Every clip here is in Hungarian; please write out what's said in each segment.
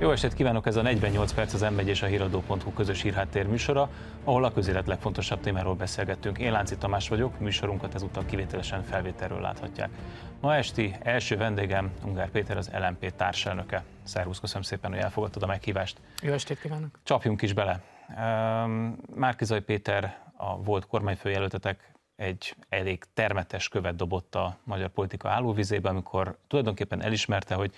Jó estét kívánok, ez a 48 perc az m és a híradó.hu közös hírháttér műsora, ahol a közélet legfontosabb témáról beszélgettünk. Én Lánci Tamás vagyok, műsorunkat ezúttal kivételesen felvételről láthatják. Ma esti első vendégem Ungár Péter, az LMP társelnöke. Szervusz, köszönöm szépen, hogy elfogadtad a meghívást. Jó estét kívánok! Csapjunk is bele. Márkizaj Péter, a volt kormányfőjelöltetek egy elég termetes követ dobott a magyar politika állóvizébe, amikor tulajdonképpen elismerte, hogy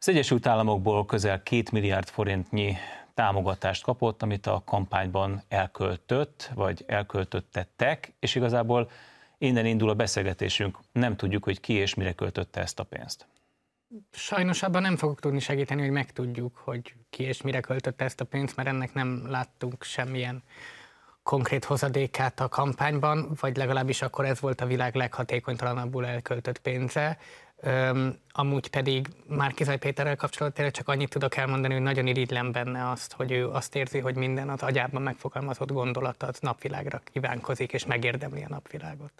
az Egyesült Államokból közel két milliárd forintnyi támogatást kapott, amit a kampányban elköltött, vagy elköltöttettek, és igazából innen indul a beszélgetésünk. Nem tudjuk, hogy ki és mire költötte ezt a pénzt. Sajnos abban nem fogok tudni segíteni, hogy megtudjuk, hogy ki és mire költötte ezt a pénzt, mert ennek nem láttunk semmilyen konkrét hozadékát a kampányban, vagy legalábbis akkor ez volt a világ leghatékonytalanabbul elköltött pénze. Öm, amúgy pedig Márkizaj Péterrel kapcsolatban csak annyit tudok elmondani, hogy nagyon irigylem benne azt, hogy ő azt érzi, hogy minden az agyában megfogalmazott gondolat az napvilágra kívánkozik, és megérdemli a napvilágot.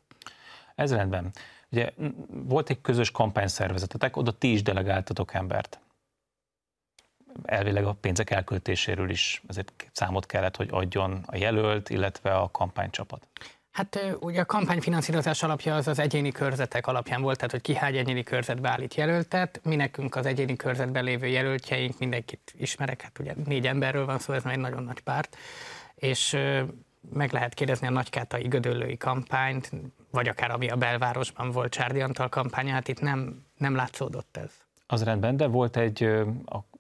Ez rendben. Ugye volt egy közös kampányszervezetetek, oda ti is delegáltatok embert. Elvileg a pénzek elköltéséről is ezért számot kellett, hogy adjon a jelölt, illetve a kampánycsapat. Hát ugye a kampányfinanszírozás alapja az az egyéni körzetek alapján volt, tehát hogy ki hány egyéni körzetbe állít jelöltet. Mi nekünk az egyéni körzetben lévő jelöltjeink, mindenkit ismerek, hát ugye négy emberről van szó, ez már egy nagyon nagy párt, és meg lehet kérdezni a nagykátai gödöllői kampányt, vagy akár ami a belvárosban volt Csárdi Antal kampánya, hát itt nem, nem látszódott ez. Az rendben, de volt egy,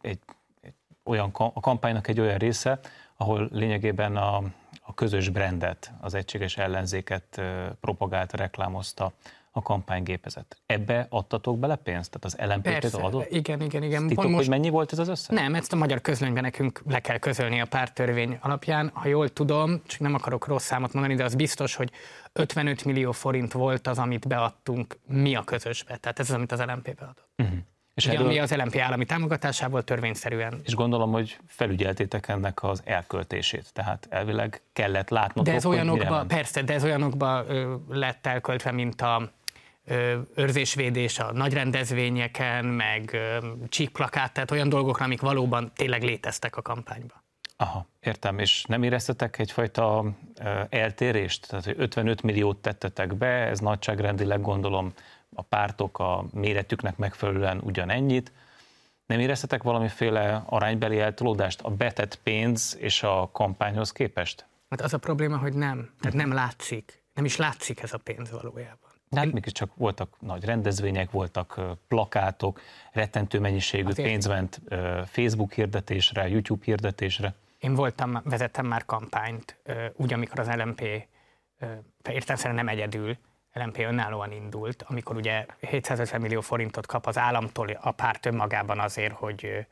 egy, egy olyan, a kampánynak egy olyan része, ahol lényegében a, a közös brandet, az egységes ellenzéket propagálta, reklámozta a kampánygépezet. Ebbe adtatok bele pénzt? Tehát az LMP-t adott? Igen, igen, igen. Titok, most... hogy mennyi volt ez az összeg? Nem, ezt a magyar közlönyben nekünk le kell közölni a pártörvény alapján. Ha jól tudom, csak nem akarok rossz számot mondani, de az biztos, hogy 55 millió forint volt az, amit beadtunk mi a közösbe. Tehát ez az, amit az LMP beadott. Uh-huh. És Ugye, erről... ami az LMP állami támogatásából törvényszerűen. És gondolom, hogy felügyeltétek ennek az elköltését, tehát elvileg kellett látnotok, de ez olyanokba, Persze, de ez olyanokba ö, lett elköltve, mint a ö, őrzésvédés a nagy rendezvényeken, meg ö, csíkplakát, tehát olyan dolgokra, amik valóban tényleg léteztek a kampányban. Aha, értem, és nem éreztetek egyfajta eltérést? Tehát, hogy 55 milliót tettetek be, ez nagyságrendileg gondolom a pártok a méretüknek megfelelően ugyanennyit. Nem éreztetek valamiféle aránybeli eltolódást a betett pénz és a kampányhoz képest? Hát az a probléma, hogy nem. Tehát nem látszik. Nem is látszik ez a pénz valójában. De hát mégiscsak voltak nagy rendezvények, voltak plakátok, rettentő mennyiségű Azért. pénz ment Facebook hirdetésre, YouTube hirdetésre. Én voltam, vezettem már kampányt, úgy, amikor az LMP értelmszerűen nem egyedül, LMP önállóan indult, amikor ugye 750 millió forintot kap az államtól a párt önmagában azért, hogy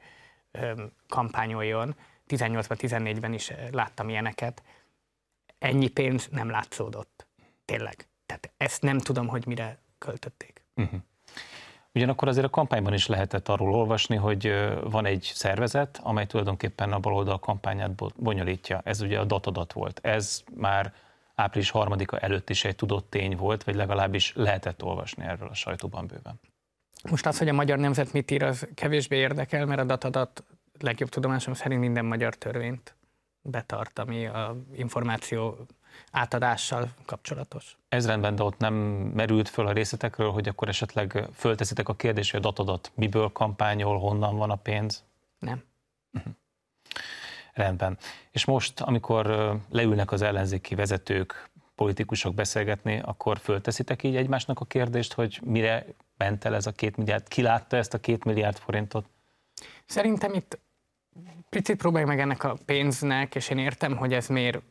kampányoljon. 18-ban, 14-ben is láttam ilyeneket. Ennyi pénz nem látszódott. Tényleg. Tehát ezt nem tudom, hogy mire költötték. Uh-huh. Ugyanakkor azért a kampányban is lehetett arról olvasni, hogy van egy szervezet, amely tulajdonképpen a baloldal kampányát bonyolítja. Ez ugye a datadat volt. Ez már április harmadika előtt is egy tudott tény volt, vagy legalábbis lehetett olvasni erről a sajtóban bőven. Most az, hogy a magyar nemzet mit ír, az kevésbé érdekel, mert a datadat legjobb tudomásom szerint minden magyar törvényt betart, ami a információ átadással kapcsolatos. Ez rendben, de ott nem merült föl a részletekről, hogy akkor esetleg fölteszitek a kérdést, hogy a datadat miből kampányol, honnan van a pénz? Nem. Uh-huh. Rendben. És most, amikor leülnek az ellenzéki vezetők, politikusok beszélgetni, akkor fölteszitek így egymásnak a kérdést, hogy mire ment el ez a két milliárd, ki látta ezt a két milliárd forintot? Szerintem itt picit próbálj meg ennek a pénznek, és én értem, hogy ez miért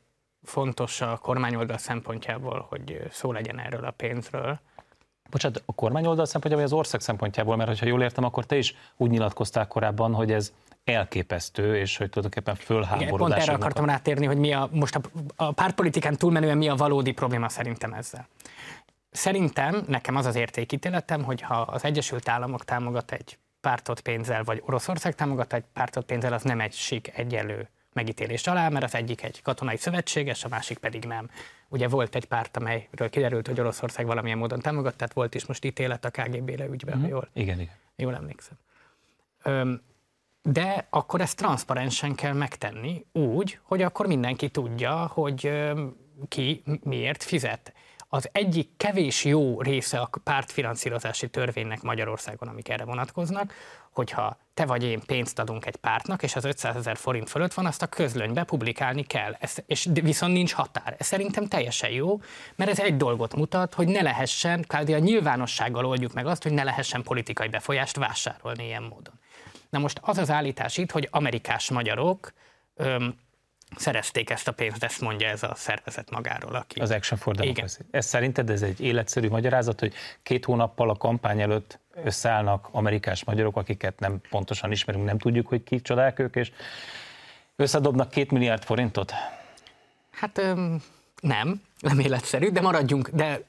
fontos a kormányoldal szempontjából, hogy szó legyen erről a pénzről. Bocsánat, a kormányoldal szempontjából, vagy az ország szempontjából, mert ha jól értem, akkor te is úgy nyilatkoztál korábban, hogy ez elképesztő, és hogy tulajdonképpen fölháborodás. Igen, pont erre akartam rátérni, hogy mi a, most a, a pártpolitikán túlmenően mi a valódi probléma szerintem ezzel. Szerintem nekem az az értékítéletem, hogy ha az Egyesült Államok támogat egy pártot pénzzel, vagy Oroszország támogat egy pártot pénzzel, az nem egy sik egyenlő megítélés alá, mert az egyik egy katonai szövetséges, a másik pedig nem. Ugye volt egy párt, amelyről kiderült, hogy Oroszország valamilyen módon támogat, tehát volt is most ítélet a KGB-re ügyben, uh-huh. jól, igen, igen. jól emlékszem. Öm, de akkor ezt transzparensen kell megtenni, úgy, hogy akkor mindenki tudja, hogy ki miért fizet. Az egyik kevés jó része a pártfinanszírozási törvénynek Magyarországon, amik erre vonatkoznak, hogyha te vagy én pénzt adunk egy pártnak, és az 500 ezer forint fölött van, azt a közlönybe publikálni kell. Ez, és viszont nincs határ. Ez szerintem teljesen jó, mert ez egy dolgot mutat, hogy ne lehessen, kb. a nyilvánossággal oldjuk meg azt, hogy ne lehessen politikai befolyást vásárolni ilyen módon. Na most az az állítás itt, hogy amerikás magyarok öm, szerezték ezt a pénzt, ezt mondja ez a szervezet magáról. Aki... Az Action for Democracy. Ez szerinted ez egy életszerű magyarázat, hogy két hónappal a kampány előtt összeállnak amerikás magyarok, akiket nem pontosan ismerünk, nem tudjuk, hogy kik csodák ők, és összedobnak két milliárd forintot? Hát öm, nem, nem életszerű, de maradjunk, de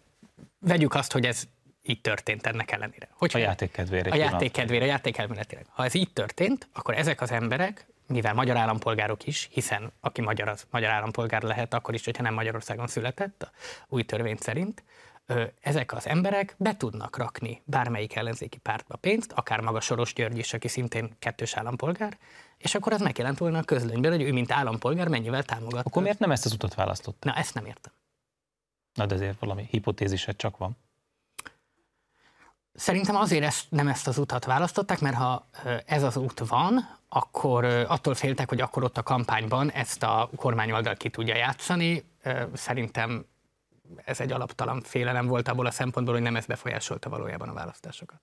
vegyük azt, hogy ez így történt ennek ellenére. Hogy a játék kedvére. A játék kedvére, a játék. Ha ez így történt, akkor ezek az emberek, mivel magyar állampolgárok is, hiszen aki magyar, az magyar állampolgár lehet, akkor is, hogyha nem Magyarországon született, a új törvény szerint, ezek az emberek be tudnak rakni bármelyik ellenzéki pártba pénzt, akár maga Soros György is, aki szintén kettős állampolgár, és akkor az megjelent volna a közlönyben, hogy ő, mint állampolgár, mennyivel támogat. Akkor miért nem ezt az utat választott? Na, ezt nem értem. Na, de ezért valami hipotézised csak van. Szerintem azért ezt, nem ezt az utat választották, mert ha ez az út van, akkor attól féltek, hogy akkor ott a kampányban ezt a kormányoldal ki tudja játszani. Szerintem ez egy alaptalan félelem volt abból a szempontból, hogy nem ez befolyásolta valójában a választásokat.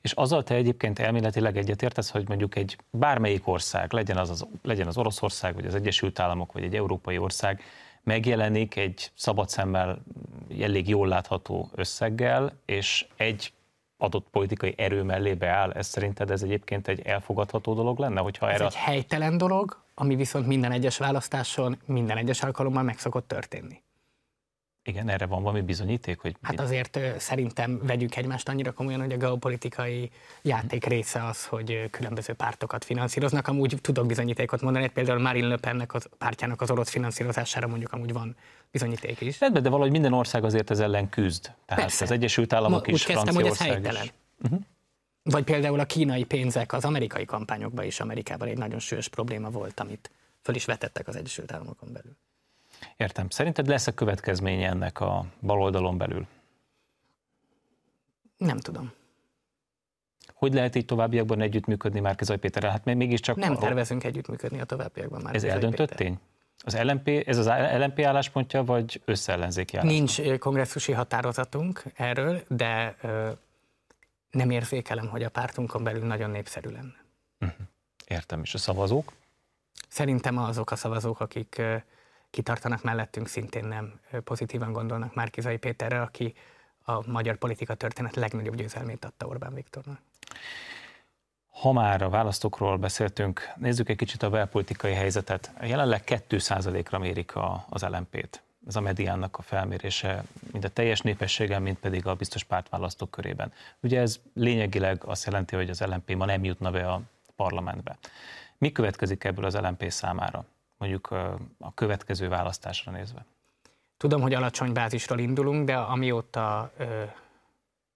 És azzal te egyébként elméletileg egyetértesz, hogy mondjuk egy bármelyik ország, legyen az, az, legyen az Oroszország, vagy az Egyesült Államok, vagy egy európai ország, megjelenik egy szabad szemmel elég jól látható összeggel, és egy adott politikai erő mellé beáll, ez szerinted ez egyébként egy elfogadható dolog lenne? Hogyha ez erre... egy helytelen dolog, ami viszont minden egyes választáson, minden egyes alkalommal meg szokott történni. Igen, erre van valami bizonyíték? Hogy hát azért szerintem vegyük egymást annyira komolyan, hogy a geopolitikai játék része az, hogy különböző pártokat finanszíroznak. Amúgy tudok bizonyítékot mondani, például Marine Le Pennek az pártjának az orosz finanszírozására mondjuk amúgy van bizonyíték is. Rendben, de valahogy minden ország azért ez ellen küzd. Tehát Persze. az Egyesült Államok Ma, is, kezdtem, hogy ez helytelen. Is. Uh-huh. Vagy például a kínai pénzek az amerikai kampányokban is Amerikában egy nagyon súlyos probléma volt, amit föl is vetettek az Egyesült Államokon belül. Értem. Szerinted lesz-e következménye ennek a baloldalon belül? Nem tudom. Hogy lehet így továbbiakban együttműködni Márkizaj Péterrel? Hát még mégiscsak... Nem tervezünk együttműködni a továbbiakban már. Ez eldöntött Péter. tény? Az LMP, ez az LMP álláspontja, vagy összeellenzéki álláspont? Nincs kongresszusi határozatunk erről, de ö, nem érzékelem, hogy a pártunkon belül nagyon népszerű lenne. Uh-huh. Értem. És a szavazók? Szerintem azok a szavazók, akik kitartanak mellettünk, szintén nem pozitívan gondolnak Márkizai Péterre, aki a magyar politika történet legnagyobb győzelmét adta Orbán Viktornak. Ha már a választókról beszéltünk, nézzük egy kicsit a belpolitikai helyzetet. Jelenleg 2%-ra mérik a, az LMP-t. Ez a mediánnak a felmérése, mind a teljes népességen, mind pedig a biztos pártválasztók körében. Ugye ez lényegileg azt jelenti, hogy az LMP ma nem jutna be a parlamentbe. Mi következik ebből az LMP számára? Mondjuk a következő választásra nézve? Tudom, hogy alacsony bázisról indulunk, de amióta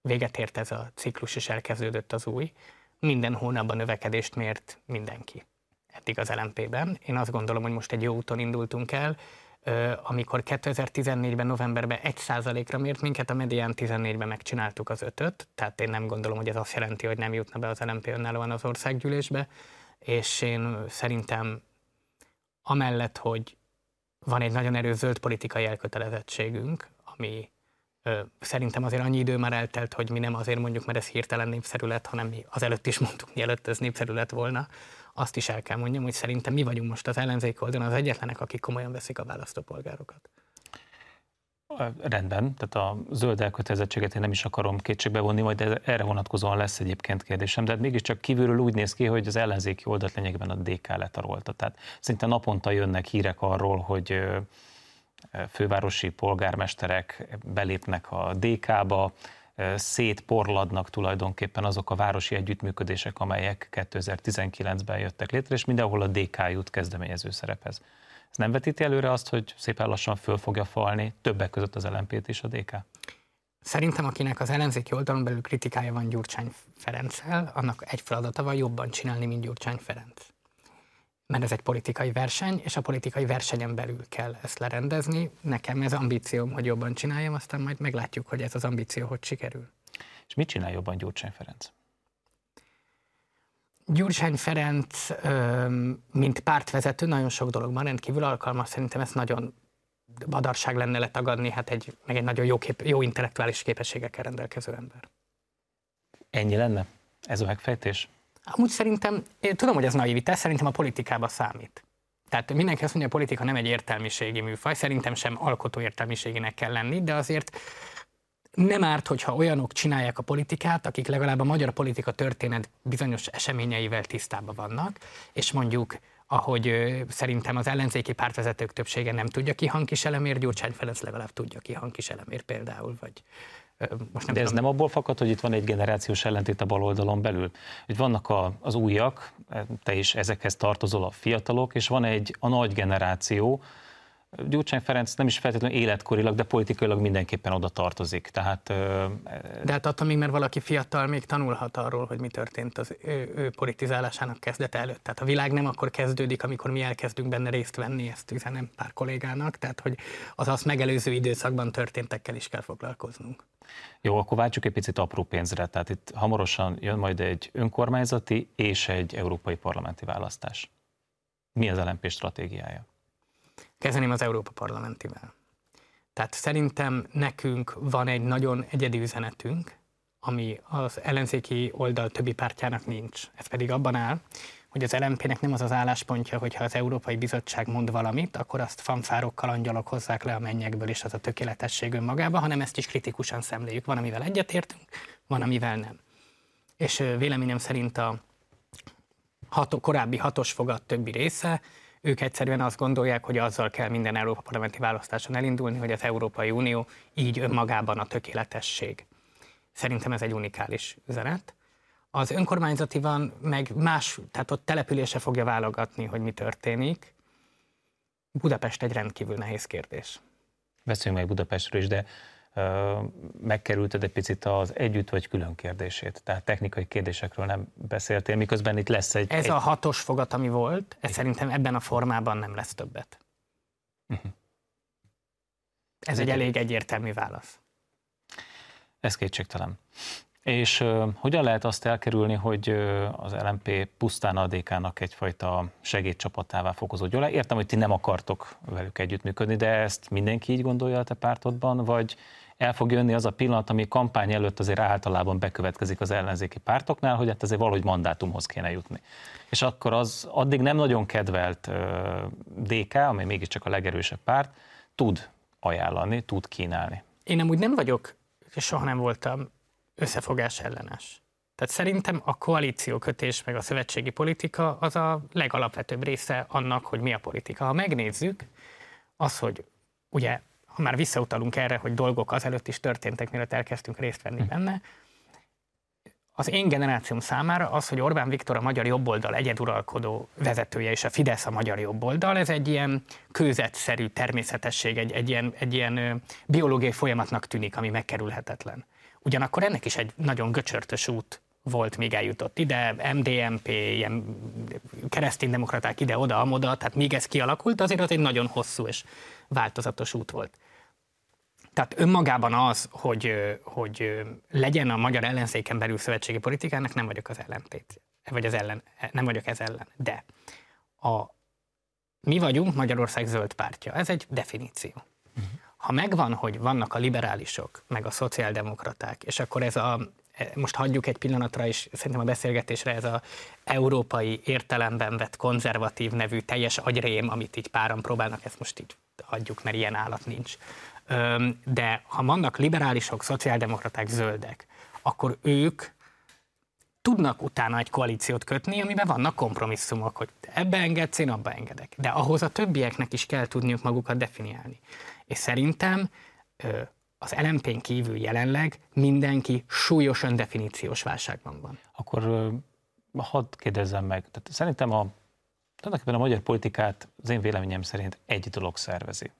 véget ért ez a ciklus és elkezdődött az új, minden hónapban növekedést mért mindenki eddig az LMP-ben. Én azt gondolom, hogy most egy jó úton indultunk el, amikor 2014-ben, novemberben 1%-ra mért minket, a medián 14-ben megcsináltuk az ötöt, tehát én nem gondolom, hogy ez azt jelenti, hogy nem jutna be az LMP önállóan az országgyűlésbe, és én szerintem amellett, hogy van egy nagyon erős zöld politikai elkötelezettségünk, ami ö, szerintem azért annyi idő már eltelt, hogy mi nem azért mondjuk, mert ez hirtelen népszerű lett, hanem mi az előtt is mondtuk, mielőtt ez népszerű lett volna. Azt is el kell mondjam, hogy szerintem mi vagyunk most az ellenzék oldalon az egyetlenek, akik komolyan veszik a választópolgárokat. Rendben, tehát a zöld elkötelezettséget én nem is akarom kétségbe vonni, majd erre vonatkozóan lesz egyébként kérdésem, de hát mégiscsak kívülről úgy néz ki, hogy az ellenzéki oldalt lényegben a DK letarolta. Tehát szinte naponta jönnek hírek arról, hogy fővárosi polgármesterek belépnek a DK-ba, szétporladnak tulajdonképpen azok a városi együttműködések, amelyek 2019-ben jöttek létre, és mindenhol a DK jut kezdeményező szerephez. Ez nem vetíti előre azt, hogy szépen lassan föl fogja falni többek között az LMP-t is a DK? Szerintem, akinek az ellenzéki oldalon belül kritikája van Gyurcsány Ferenccel, annak egy feladata van jobban csinálni, mint Gyurcsány Ferenc. Mert ez egy politikai verseny, és a politikai versenyen belül kell ezt lerendezni. Nekem ez ambícióm, hogy jobban csináljam, aztán majd meglátjuk, hogy ez az ambíció hogy sikerül. És mit csinál jobban Gyurcsány Ferenc? Gyurcsány Ferenc, mint pártvezető, nagyon sok dologban rendkívül alkalmas. Szerintem ez nagyon badarság lenne letagadni, hát egy, meg egy nagyon jó, kép, jó intellektuális képességekkel rendelkező ember. Ennyi lenne? Ez a megfejtés? Amúgy szerintem, én tudom, hogy ez naivitás, szerintem a politikába számít. Tehát mindenki azt mondja, hogy a politika nem egy értelmiségi műfaj, szerintem sem alkotó értelmiségének kell lenni, de azért nem árt, hogyha olyanok csinálják a politikát, akik legalább a magyar politika történet bizonyos eseményeivel tisztában vannak, és mondjuk ahogy ö, szerintem az ellenzéki pártvezetők többsége nem tudja ki hangkiselemér, Gyurcsány Ferenc legalább tudja ki hangkiselemér például, vagy most nem De ez tudom. nem abból fakad, hogy itt van egy generációs ellentét a baloldalon belül? Itt vannak a, az újak, te is ezekhez tartozol a fiatalok, és van egy a nagy generáció, Gyurcsány Ferenc nem is feltétlenül életkorilag, de politikailag mindenképpen oda tartozik. Tehát, de hát attól még, mert valaki fiatal, még tanulhat arról, hogy mi történt az ő, ő politizálásának kezdete előtt. Tehát a világ nem akkor kezdődik, amikor mi elkezdünk benne részt venni, ezt üzenem pár kollégának, tehát hogy az azt megelőző időszakban történtekkel is kell foglalkoznunk. Jó, akkor váltsuk egy picit apró pénzre. Tehát itt hamarosan jön majd egy önkormányzati és egy európai parlamenti választás. Mi az LNP stratégiája? Kezdeném az Európa Parlamentivel. Tehát szerintem nekünk van egy nagyon egyedi üzenetünk, ami az ellenzéki oldal többi pártjának nincs. Ez pedig abban áll, hogy az LMP-nek nem az az álláspontja, hogy ha az Európai Bizottság mond valamit, akkor azt fanfárokkal angyalok hozzák le a mennyekből, és az a tökéletesség önmagába, hanem ezt is kritikusan szemléljük. Van, amivel egyetértünk, van, amivel nem. És véleményem szerint a hat, korábbi hatos fogat többi része ők egyszerűen azt gondolják, hogy azzal kell minden Európa parlamenti választáson elindulni, hogy az Európai Unió így önmagában a tökéletesség. Szerintem ez egy unikális üzenet. Az önkormányzati van meg más, tehát ott települése fogja válogatni, hogy mi történik. Budapest egy rendkívül nehéz kérdés. Beszéljünk meg Budapestről is, de megkerülted egy picit az együtt vagy külön kérdését. Tehát technikai kérdésekről nem beszéltél, miközben itt lesz egy... Ez egy... a hatos fogat, ami volt, ez szerintem ebben a formában nem lesz többet. Uh-huh. Ez egy elég egyértelmű válasz. Ez kétségtelen. És uh, hogyan lehet azt elkerülni, hogy uh, az LMP pusztán a DK-nak egyfajta segédcsapatává fokozódjon le? Értem, hogy ti nem akartok velük együttműködni, de ezt mindenki így gondolja a te pártodban, vagy el fog jönni az a pillanat, ami kampány előtt azért általában bekövetkezik az ellenzéki pártoknál, hogy hát azért valahogy mandátumhoz kéne jutni. És akkor az addig nem nagyon kedvelt DK, ami mégiscsak a legerősebb párt, tud ajánlani, tud kínálni. Én nem úgy nem vagyok, és soha nem voltam összefogás ellenes. Tehát szerintem a koalíciókötés meg a szövetségi politika az a legalapvetőbb része annak, hogy mi a politika. Ha megnézzük, az, hogy ugye ha már visszautalunk erre, hogy dolgok azelőtt is történtek, mielőtt elkezdtünk részt venni hm. benne, az én generációm számára az, hogy Orbán Viktor a magyar jobboldal egyeduralkodó vezetője és a Fidesz a magyar jobboldal, ez egy ilyen kőzetszerű természetesség, egy, egy, ilyen, egy ilyen biológiai folyamatnak tűnik, ami megkerülhetetlen. Ugyanakkor ennek is egy nagyon göcsörtös út volt, még eljutott ide, MDMP, ilyen kereszténydemokraták ide-oda, amoda, tehát míg ez kialakult, azért az egy nagyon hosszú és változatos út volt. Tehát önmagában az, hogy, hogy legyen a magyar ellenzéken belül szövetségi politikának, nem vagyok az ellentét, vagy az ellen, nem vagyok ez ellen. De a, mi vagyunk Magyarország zöld pártja, ez egy definíció. Uh-huh. Ha megvan, hogy vannak a liberálisok, meg a szociáldemokraták, és akkor ez a, e, most hagyjuk egy pillanatra is, szerintem a beszélgetésre ez a európai értelemben vett konzervatív nevű teljes agyrém, amit így páran próbálnak, ezt most így hagyjuk, mert ilyen állat nincs de ha vannak liberálisok, szociáldemokraták, zöldek, akkor ők tudnak utána egy koalíciót kötni, amiben vannak kompromisszumok, hogy ebbe engedsz, én abba engedek. De ahhoz a többieknek is kell tudniuk magukat definiálni. És szerintem az lmp kívül jelenleg mindenki súlyos öndefiníciós válságban van. Akkor hadd kérdezzem meg, tehát szerintem a, tulajdonképpen a magyar politikát az én véleményem szerint egy dolog szervezi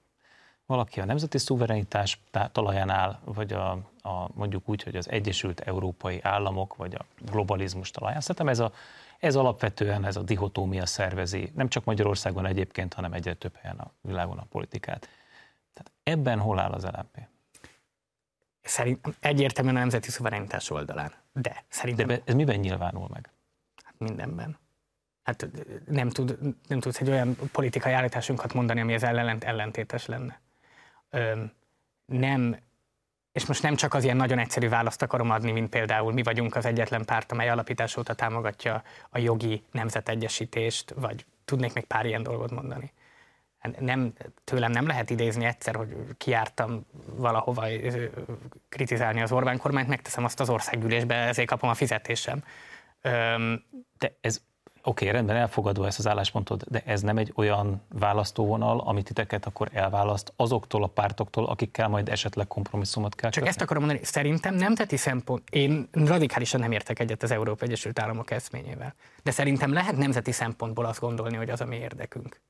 valaki a nemzeti szuverenitás talaján áll, vagy a, a, mondjuk úgy, hogy az Egyesült Európai Államok, vagy a globalizmus talaján. Szerintem ez, a, ez alapvetően ez a dihotómia szervezi, nem csak Magyarországon egyébként, hanem egyre több helyen a világon a politikát. Tehát ebben hol áll az LNP? Szerintem egyértelműen a nemzeti szuverenitás oldalán. De szerintem... De ez miben nyilvánul meg? Hát mindenben. Hát nem, tud, nem tudsz egy olyan politikai állításunkat mondani, ami az ellent ellentétes lenne. Nem, és most nem csak az ilyen nagyon egyszerű választ akarom adni, mint például mi vagyunk az egyetlen párt, amely alapítás óta támogatja a jogi nemzetegyesítést, vagy tudnék még pár ilyen dolgot mondani. Hát nem, tőlem nem lehet idézni egyszer, hogy kiártam valahova kritizálni az Orbán kormányt, megteszem azt az országgyűlésbe, ezért kapom a fizetésem. De ez Oké, okay, rendben, elfogadó ezt az álláspontot, de ez nem egy olyan választóvonal, amit titeket akkor elválaszt azoktól a pártoktól, akikkel majd esetleg kompromisszumot kell Csak kötni? ezt akarom mondani, szerintem nemzeti szempont, én radikálisan nem értek egyet az Európai Egyesült Államok eszményével, de szerintem lehet nemzeti szempontból azt gondolni, hogy az a mi érdekünk.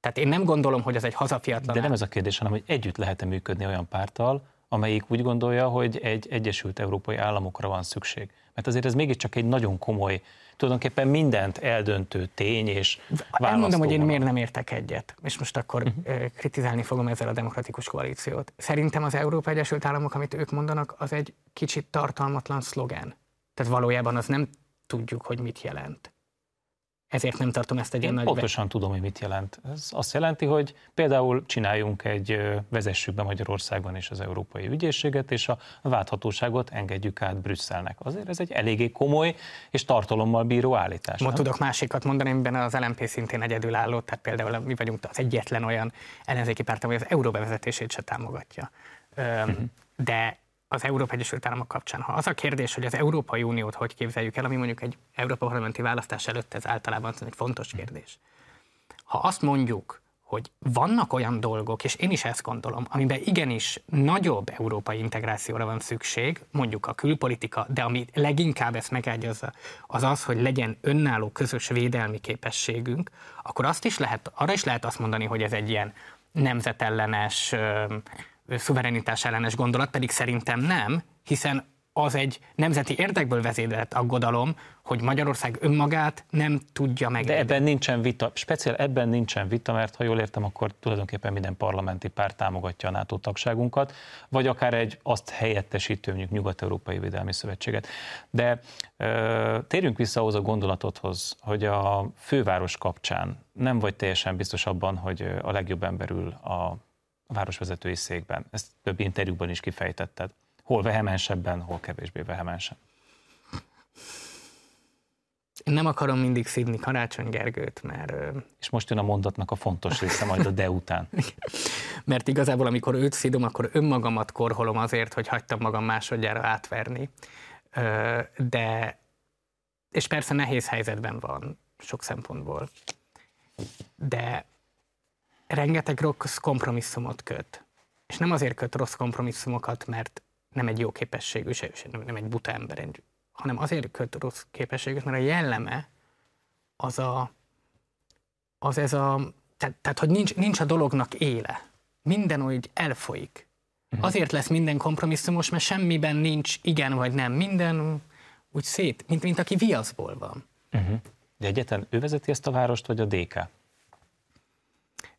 Tehát én nem gondolom, hogy ez egy hazafiatlan. De nem ez a kérdés, hanem hogy együtt lehet-e működni olyan párttal, amelyik úgy gondolja, hogy egy Egyesült Európai Államokra van szükség. Mert azért ez mégiscsak egy nagyon komoly, tulajdonképpen mindent eldöntő tény és Elmondom, hogy én miért nem értek egyet, és most akkor uh-huh. kritizálni fogom ezzel a demokratikus koalíciót. Szerintem az Európa Egyesült Államok, amit ők mondanak, az egy kicsit tartalmatlan szlogán. Tehát valójában az nem tudjuk, hogy mit jelent ezért nem tartom ezt egy ilyen nagy pontosan be... tudom, hogy mit jelent. Ez azt jelenti, hogy például csináljunk egy, vezessük be Magyarországon is az Európai Ügyészséget, és a válthatóságot engedjük át Brüsszelnek. Azért ez egy eléggé komoly és tartalommal bíró állítás. Most tudok másikat mondani, amiben az LMP szintén egyedülálló, tehát például mi vagyunk az egyetlen olyan ellenzéki párt, ami az euró bevezetését se támogatja. Uh-huh. De az Európa Egyesült Államok kapcsán. Ha az a kérdés, hogy az Európai Uniót hogy képzeljük el, ami mondjuk egy Európa Parlamenti választás előtt ez általában egy fontos kérdés. Ha azt mondjuk, hogy vannak olyan dolgok, és én is ezt gondolom, amiben igenis nagyobb európai integrációra van szükség, mondjuk a külpolitika, de ami leginkább ezt megágyazza, az az, hogy legyen önálló közös védelmi képességünk, akkor azt is lehet, arra is lehet azt mondani, hogy ez egy ilyen nemzetellenes, szuverenitás ellenes gondolat, pedig szerintem nem, hiszen az egy nemzeti érdekből vezérelt aggodalom, hogy Magyarország önmagát nem tudja meg. De ebben nincsen vita, speciál ebben nincsen vita, mert ha jól értem, akkor tulajdonképpen minden parlamenti párt támogatja a NATO tagságunkat, vagy akár egy azt helyettesítő, mondjuk Nyugat-Európai Védelmi Szövetséget. De ö, térjünk vissza ahhoz a gondolatodhoz, hogy a főváros kapcsán nem vagy teljesen biztos abban, hogy a legjobb emberül a a városvezetői székben. Ezt több interjúban is kifejtetted. Hol vehemensebben, hol kevésbé vehemensen. Én nem akarom mindig szídni Karácsony Gergőt, mert... És most jön a mondatnak a fontos része, majd a de után. mert igazából, amikor őt szídom, akkor önmagamat korholom azért, hogy hagytam magam másodjára átverni. De, és persze nehéz helyzetben van sok szempontból. De rengeteg rossz kompromisszumot köt. És nem azért köt rossz kompromisszumokat, mert nem egy jó képességű, se, nem egy buta ember, hanem azért köt rossz képességet, mert a jelleme az a, az ez a, tehát, tehát hogy nincs, nincs a dolognak éle. Minden úgy elfolyik. Uh-huh. Azért lesz minden kompromisszumos, mert semmiben nincs igen vagy nem. Minden úgy szét, mint, mint aki viaszból van. Uh-huh. De egyetlen ő vezeti ezt a várost, vagy a DK?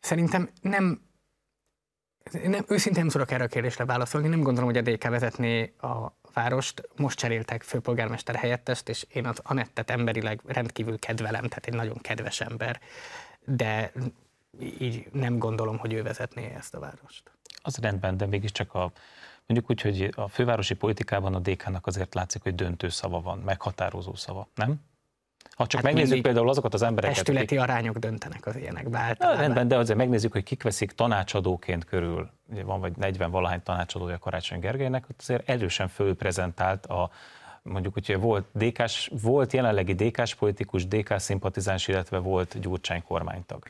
Szerintem nem, nem őszintén nem tudok erre a kérdésre válaszolni. Nem gondolom, hogy a DK vezetné a várost. Most cseréltek főpolgármester helyettest, és én az Anettet emberileg rendkívül kedvelem, tehát egy nagyon kedves ember, de így nem gondolom, hogy ő vezetné ezt a várost. Az rendben, de mégiscsak a mondjuk úgy, hogy a fővárosi politikában a DK-nak azért látszik, hogy döntő szava van, meghatározó szava, nem? Ha csak hát megnézzük például azokat az embereket. Testületi akik... arányok döntenek az ilyenekbe általában. Ja, rendben, de azért megnézzük, hogy kik veszik tanácsadóként körül. Ugye van vagy 40 valahány tanácsadója Karácsony Gergelynek, ott azért erősen fölprezentált a mondjuk, hogy volt, DK-s, volt jelenlegi DK-s politikus, DK szimpatizáns, illetve volt Gyurcsány kormánytag.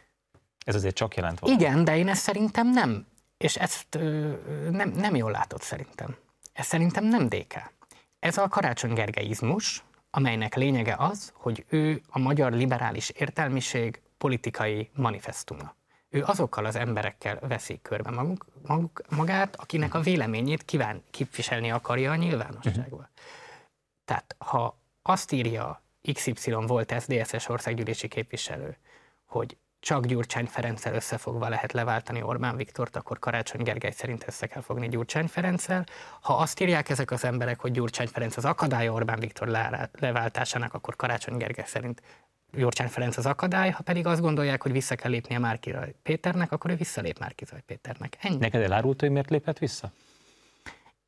Ez azért csak jelent valamit. Igen, de én ezt szerintem nem, és ezt ö, nem, nem jól látod szerintem. Ez szerintem nem DK. Ez a Karácsony Gergelyizmus, amelynek lényege az, hogy ő a magyar liberális értelmiség politikai manifestuma. ő azokkal az emberekkel veszi körbe maguk, maguk, magát, akinek a véleményét kíván képviselni akarja a nyilvánosságban. Tehát ha azt írja XY volt SZDSZ-es országgyűlési képviselő, hogy csak Gyurcsány Ferenccel összefogva lehet leváltani Orbán Viktort, akkor Karácsony Gergely szerint össze kell fogni Gyurcsány Ferenccel. Ha azt írják ezek az emberek, hogy Gyurcsány Ferenc az akadálya Orbán Viktor leváltásának, akkor Karácsony Gergely szerint Gyurcsány Ferenc az akadály, ha pedig azt gondolják, hogy vissza kell lépnie Márki Péternek, akkor ő visszalép Márki Péternek. Ennyi. Neked elárult, hogy miért lépett vissza?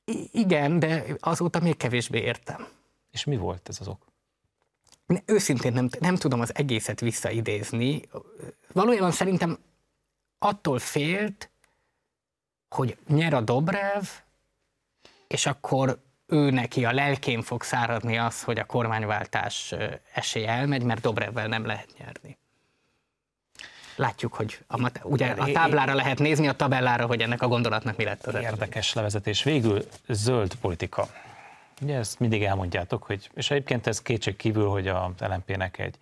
I- igen, de azóta még kevésbé értem. És mi volt ez az ok? Őszintén nem, nem tudom az egészet visszaidézni. Valójában szerintem attól félt, hogy nyer a Dobrev, és akkor ő neki a lelkén fog száradni az, hogy a kormányváltás esély elmegy, mert Dobrevvel nem lehet nyerni. Látjuk, hogy a, ugye a táblára lehet nézni, a tabellára, hogy ennek a gondolatnak mi lett az Érdekes levezetés. Végül zöld politika. Ugye ezt mindig elmondjátok, hogy, és egyébként ez kétség kívül, hogy a LNP-nek egy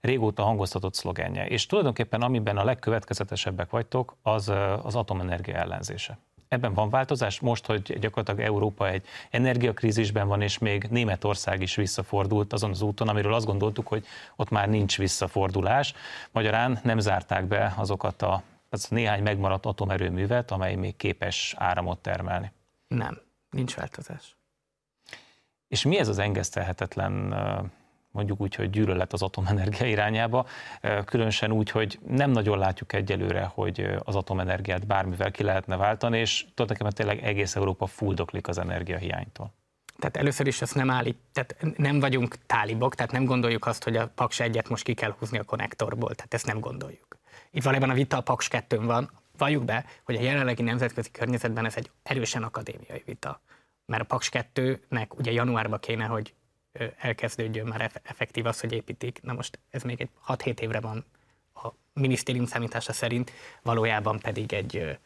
régóta hangoztatott szlogenje. És tulajdonképpen amiben a legkövetkezetesebbek vagytok, az az atomenergia ellenzése. Ebben van változás most, hogy gyakorlatilag Európa egy energiakrízisben van, és még Németország is visszafordult azon az úton, amiről azt gondoltuk, hogy ott már nincs visszafordulás. Magyarán nem zárták be azokat a az néhány megmaradt atomerőművet, amely még képes áramot termelni. Nem, nincs változás. És mi ez az engesztelhetetlen mondjuk úgy, hogy gyűlölet az atomenergia irányába, különösen úgy, hogy nem nagyon látjuk egyelőre, hogy az atomenergiát bármivel ki lehetne váltani, és tulajdonképpen tényleg egész Európa fuldoklik az energiahiánytól. Tehát először is ezt nem állít, tehát nem vagyunk tálibok, tehát nem gondoljuk azt, hogy a Paks egyet most ki kell húzni a konnektorból, tehát ezt nem gondoljuk. Itt valójában a vita a Paks 2 van, valljuk be, hogy a jelenlegi nemzetközi környezetben ez egy erősen akadémiai vita. Mert a Paks 2-nek ugye januárban kéne, hogy elkezdődjön már effektív az, hogy építik. Na most ez még egy 6-7 évre van a minisztérium számítása szerint, valójában pedig egy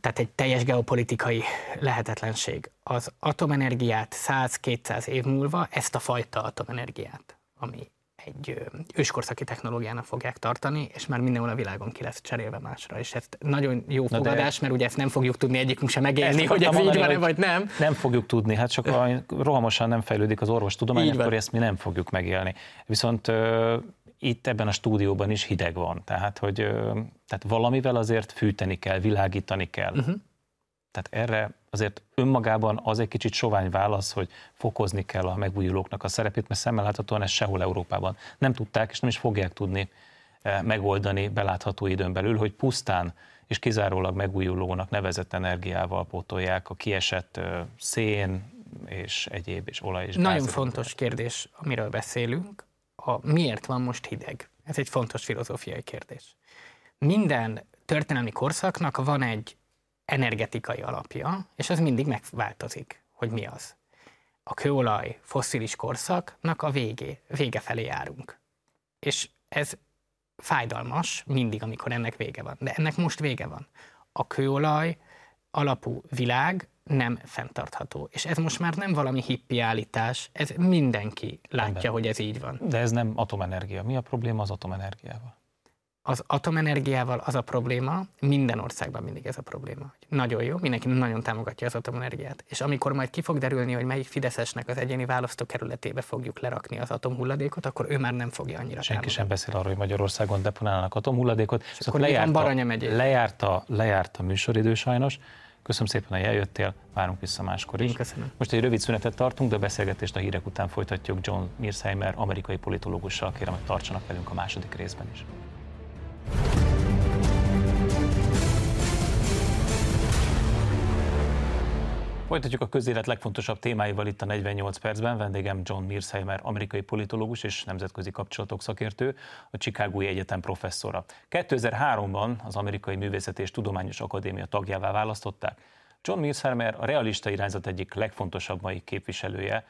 tehát egy teljes geopolitikai lehetetlenség. Az atomenergiát 100-200 év múlva, ezt a fajta atomenergiát, ami egy őskorszaki technológiának fogják tartani, és már mindenhol a világon ki lesz cserélve másra. És ez nagyon jó Na fogadás, mert ugye ezt nem fogjuk tudni egyikünk sem megélni, hogy ez így van vagy nem. Nem fogjuk tudni, hát csak rohamosan nem fejlődik az orvostudomány, akkor ezt mi nem fogjuk megélni. Viszont itt ebben a stúdióban is hideg van, tehát hogy tehát valamivel azért fűteni kell, világítani kell. Uh-huh. Tehát erre azért önmagában az egy kicsit sovány válasz, hogy fokozni kell a megújulóknak a szerepét, mert szemmel láthatóan ezt sehol Európában nem tudták, és nem is fogják tudni eh, megoldani belátható időn belül, hogy pusztán és kizárólag megújulónak nevezett energiával pótolják a kiesett eh, szén és egyéb és olaj és Nagyon fontos kérdés, amiről beszélünk, a miért van most hideg. Ez egy fontos filozófiai kérdés. Minden történelmi korszaknak van egy energetikai alapja, és az mindig megváltozik, hogy mi az. A kőolaj fosszilis korszaknak a végé, vége felé járunk. És ez fájdalmas mindig, amikor ennek vége van. De ennek most vége van. A kőolaj alapú világ nem fenntartható. És ez most már nem valami hippi állítás, ez mindenki látja, Ember. hogy ez így van. De ez nem atomenergia. Mi a probléma az atomenergiával? Az atomenergiával az a probléma, minden országban mindig ez a probléma. Nagyon jó, mindenki nagyon támogatja az atomenergiát. És amikor majd ki fog derülni, hogy melyik Fideszesnek az egyéni választókerületébe fogjuk lerakni az atomhulladékot, akkor ő már nem fogja annyira Senki támogatni. sem beszél arról, hogy Magyarországon deponálnak atomhulladékot. És akkor lejárta, lejárta, lejárta a műsoridő sajnos. Köszönöm szépen, hogy eljöttél, várunk vissza máskor is. Én köszönöm. Most egy rövid szünetet tartunk, de a beszélgetést a hírek után folytatjuk John Mirsheimer, amerikai politológussal. Kérem, hogy tartsanak velünk a második részben is. Folytatjuk a közélet legfontosabb témáival itt a 48 percben. Vendégem John Mirsheimer, amerikai politológus és nemzetközi kapcsolatok szakértő, a Chicagói Egyetem professzora. 2003-ban az Amerikai Művészeti és Tudományos Akadémia tagjává választották. John Mirsheimer a realista irányzat egyik legfontosabb mai képviselője,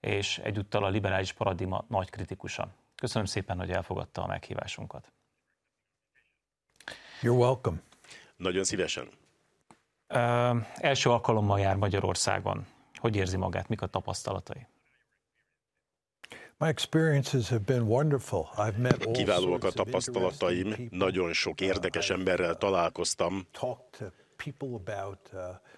és egyúttal a liberális paradigma nagy kritikusa. Köszönöm szépen, hogy elfogadta a meghívásunkat. You're welcome. Nagyon szívesen. Ö, első alkalommal jár Magyarországon. Hogy érzi magát? Mik a tapasztalatai? Kiválóak a tapasztalataim, nagyon sok érdekes emberrel találkoztam,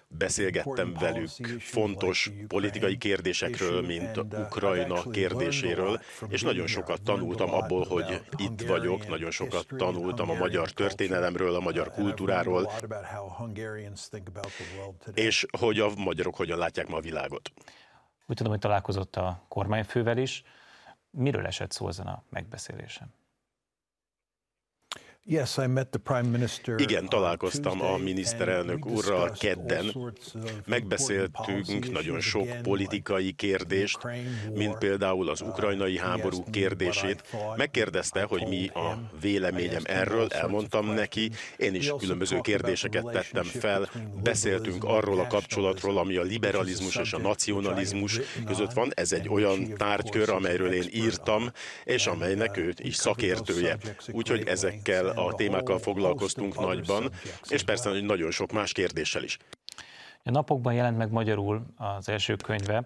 beszélgettem velük fontos politikai kérdésekről, mint Ukrajna kérdéséről, és nagyon sokat tanultam abból, hogy itt vagyok, nagyon sokat tanultam a magyar történelemről, a magyar kultúráról, és hogy a magyarok hogyan látják ma a világot. Úgy tudom, hogy találkozott a kormányfővel is. Miről esett szó ezen a megbeszélésen? Igen, találkoztam a miniszterelnök úrral kedden. Megbeszéltünk nagyon sok politikai kérdést, mint például az ukrajnai háború kérdését. Megkérdezte, hogy mi a véleményem erről, elmondtam neki. Én is különböző kérdéseket tettem fel. Beszéltünk arról a kapcsolatról, ami a liberalizmus és a nacionalizmus között van. Ez egy olyan tárgykör, amelyről én írtam, és amelynek ő is szakértője. Úgyhogy ezekkel a témákkal foglalkoztunk nagyban, és persze nagyon sok más kérdéssel is. A napokban jelent meg magyarul az első könyve,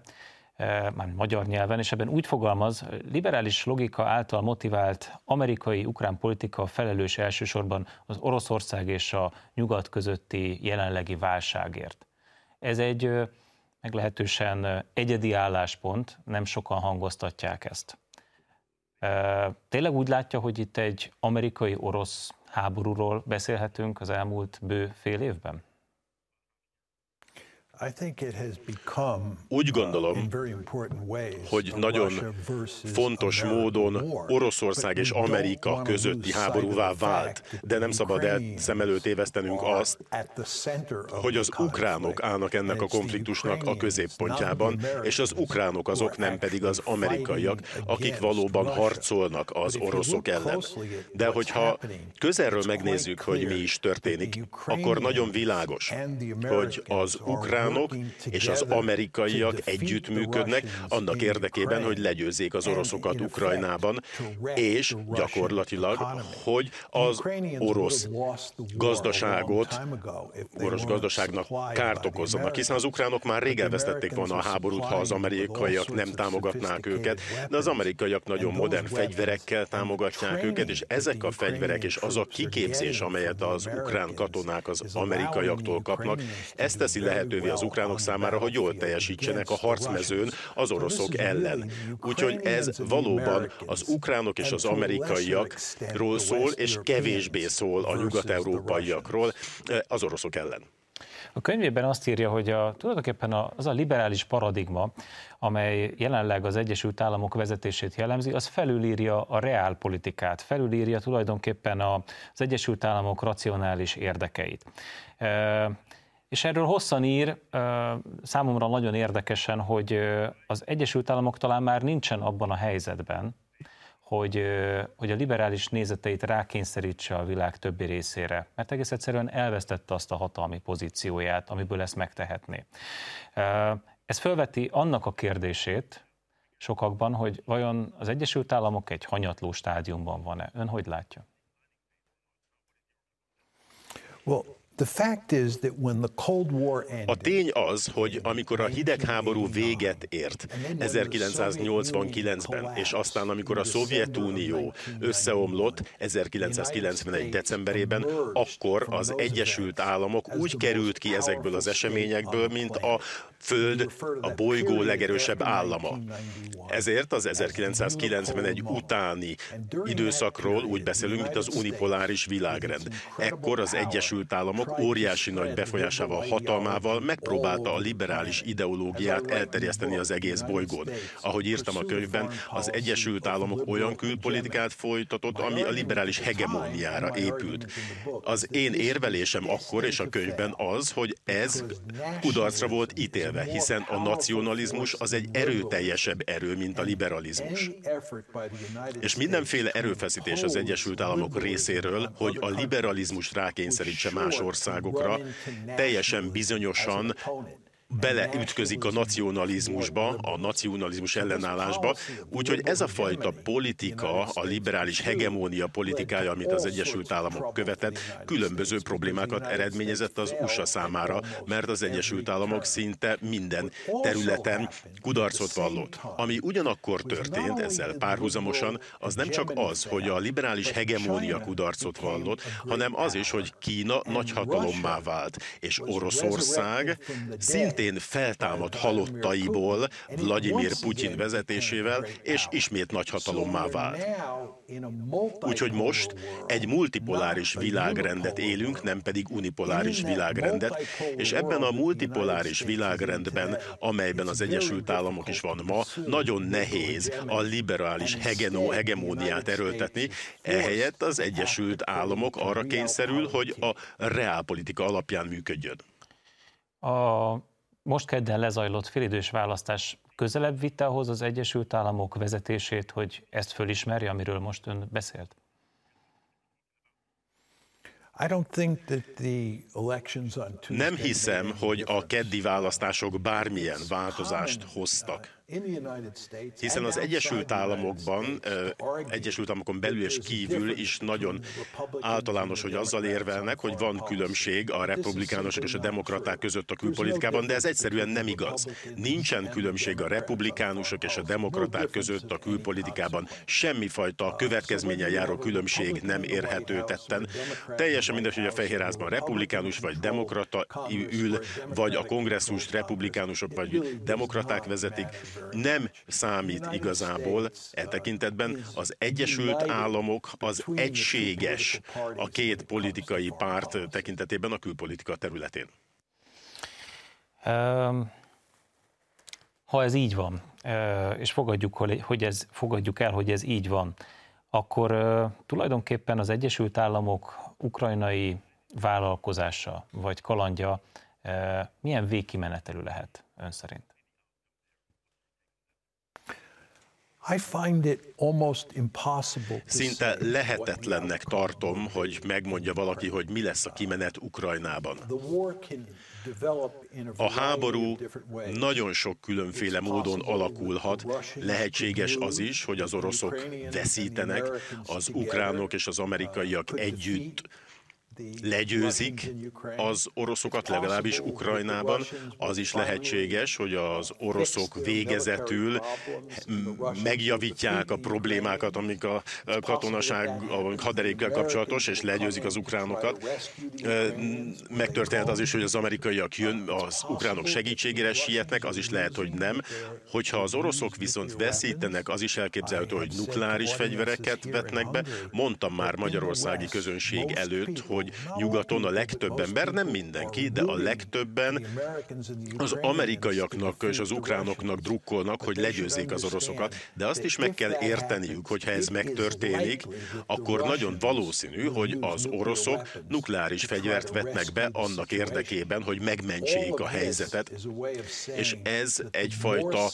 eh, már magyar nyelven, és ebben úgy fogalmaz, liberális logika által motivált amerikai-ukrán politika felelős elsősorban az Oroszország és a nyugat közötti jelenlegi válságért. Ez egy meglehetősen egyedi álláspont, nem sokan hangoztatják ezt. Tényleg úgy látja, hogy itt egy amerikai-orosz háborúról beszélhetünk az elmúlt bő fél évben? Úgy gondolom, hogy nagyon fontos módon Oroszország és Amerika közötti háborúvá vált, de nem szabad el szem előtt évesztenünk azt, hogy az ukránok állnak ennek a konfliktusnak a középpontjában, és az ukránok azok nem pedig az amerikaiak, akik valóban harcolnak az oroszok ellen. De hogyha közelről megnézzük, hogy mi is történik, akkor nagyon világos, hogy az ukrán ukránok és az amerikaiak együttműködnek annak érdekében, hogy legyőzzék az oroszokat Ukrajnában, és gyakorlatilag, hogy az orosz gazdaságot, orosz gazdaságnak kárt okozzanak, hiszen az ukránok már rég elvesztették volna a háborút, ha az amerikaiak nem támogatnák őket, de az amerikaiak nagyon modern fegyverekkel támogatják őket, és ezek a fegyverek és az a kiképzés, amelyet az ukrán katonák az amerikaiaktól kapnak, ezt teszi lehetővé az ukránok számára, hogy jól teljesítsenek a harcmezőn az oroszok ellen. Úgyhogy ez valóban az ukránok és az amerikaiakról szól, és kevésbé szól a nyugat-európaiakról eh, az oroszok ellen. A könyvében azt írja, hogy a, tulajdonképpen az a liberális paradigma, amely jelenleg az Egyesült Államok vezetését jellemzi, az felülírja a reálpolitikát, felülírja tulajdonképpen az Egyesült Államok racionális érdekeit. És erről hosszan ír, számomra nagyon érdekesen, hogy az Egyesült Államok talán már nincsen abban a helyzetben, hogy, hogy a liberális nézeteit rákényszerítse a világ többi részére, mert egész egyszerűen elvesztette azt a hatalmi pozícióját, amiből ezt megtehetné. Ez felveti annak a kérdését sokakban, hogy vajon az Egyesült Államok egy hanyatló stádiumban van-e? Ön hogy látja? Well, a tény az, hogy amikor a hidegháború véget ért 1989-ben, és aztán amikor a Szovjetunió összeomlott 1991. decemberében, akkor az Egyesült Államok úgy került ki ezekből az eseményekből, mint a Föld a bolygó legerősebb állama. Ezért az 1991 utáni időszakról úgy beszélünk, mint az unipoláris világrend. Ekkor az Egyesült Államok óriási nagy befolyásával, hatalmával megpróbálta a liberális ideológiát elterjeszteni az egész bolygón. Ahogy írtam a könyvben, az Egyesült Államok olyan külpolitikát folytatott, ami a liberális hegemóniára épült. Az én érvelésem akkor és a könyvben az, hogy ez kudarcra volt ítélve élve, hiszen a nacionalizmus az egy erőteljesebb erő, mint a liberalizmus. És mindenféle erőfeszítés az Egyesült Államok részéről, hogy a liberalizmus rákényszerítse más országokra, teljesen bizonyosan beleütközik a nacionalizmusba, a nacionalizmus ellenállásba, úgyhogy ez a fajta politika, a liberális hegemónia politikája, amit az Egyesült Államok követett, különböző problémákat eredményezett az USA számára, mert az Egyesült Államok szinte minden területen kudarcot vallott. Ami ugyanakkor történt ezzel párhuzamosan, az nem csak az, hogy a liberális hegemónia kudarcot vallott, hanem az is, hogy Kína nagyhatalommá vált, és Oroszország szintén feltámad halottaiból Vladimir Putyin vezetésével, és ismét nagyhatalommá vált. Úgyhogy most egy multipoláris világrendet élünk, nem pedig unipoláris világrendet, és ebben a multipoláris világrendben, amelyben az Egyesült Államok is van ma, nagyon nehéz a liberális hegemóniát erőltetni, ehelyett az Egyesült Államok arra kényszerül, hogy a reálpolitika alapján működjön. A most kedden lezajlott félidős választás közelebb vitte ahhoz az Egyesült Államok vezetését, hogy ezt fölismerje, amiről most ön beszélt? Nem hiszem, hogy a keddi választások bármilyen változást hoztak. Hiszen az Egyesült Államokban, Egyesült Államokon belül és kívül is nagyon általános, hogy azzal érvelnek, hogy van különbség a republikánusok és a demokraták között a külpolitikában, de ez egyszerűen nem igaz. Nincsen különbség a republikánusok és a demokraták között a külpolitikában. Semmifajta következménye járó különbség nem érhető tetten. Teljesen mindegy, hogy a Fehérházban republikánus vagy demokrata ül, vagy a kongresszust republikánusok vagy demokraták vezetik nem számít igazából e tekintetben. Az Egyesült Államok az egységes a két politikai párt tekintetében a külpolitika területén. Ha ez így van, és fogadjuk, hogy ez, fogadjuk el, hogy ez így van, akkor tulajdonképpen az Egyesült Államok ukrajnai vállalkozása vagy kalandja milyen végkimenetelű lehet ön szerint? Szinte lehetetlennek tartom, hogy megmondja valaki, hogy mi lesz a kimenet Ukrajnában. A háború nagyon sok különféle módon alakulhat. Lehetséges az is, hogy az oroszok veszítenek, az ukránok és az amerikaiak együtt legyőzik az oroszokat, legalábbis Ukrajnában. Az is lehetséges, hogy az oroszok végezetül megjavítják a problémákat, amik a katonaság, a haderékkel kapcsolatos, és legyőzik az ukránokat. Megtörténhet az is, hogy az amerikaiak jön, az ukránok segítségére sietnek, az is lehet, hogy nem. Hogyha az oroszok viszont veszítenek, az is elképzelhető, hogy nukleáris fegyvereket vetnek be. Mondtam már magyarországi közönség előtt, hogy hogy nyugaton a legtöbb ember, nem mindenki, de a legtöbben az amerikaiaknak és az ukránoknak drukkolnak, hogy legyőzzék az oroszokat, de azt is meg kell érteniük, hogy ha ez megtörténik, akkor nagyon valószínű, hogy az oroszok nukleáris fegyvert vetnek be annak érdekében, hogy megmentsék a helyzetet, és ez egyfajta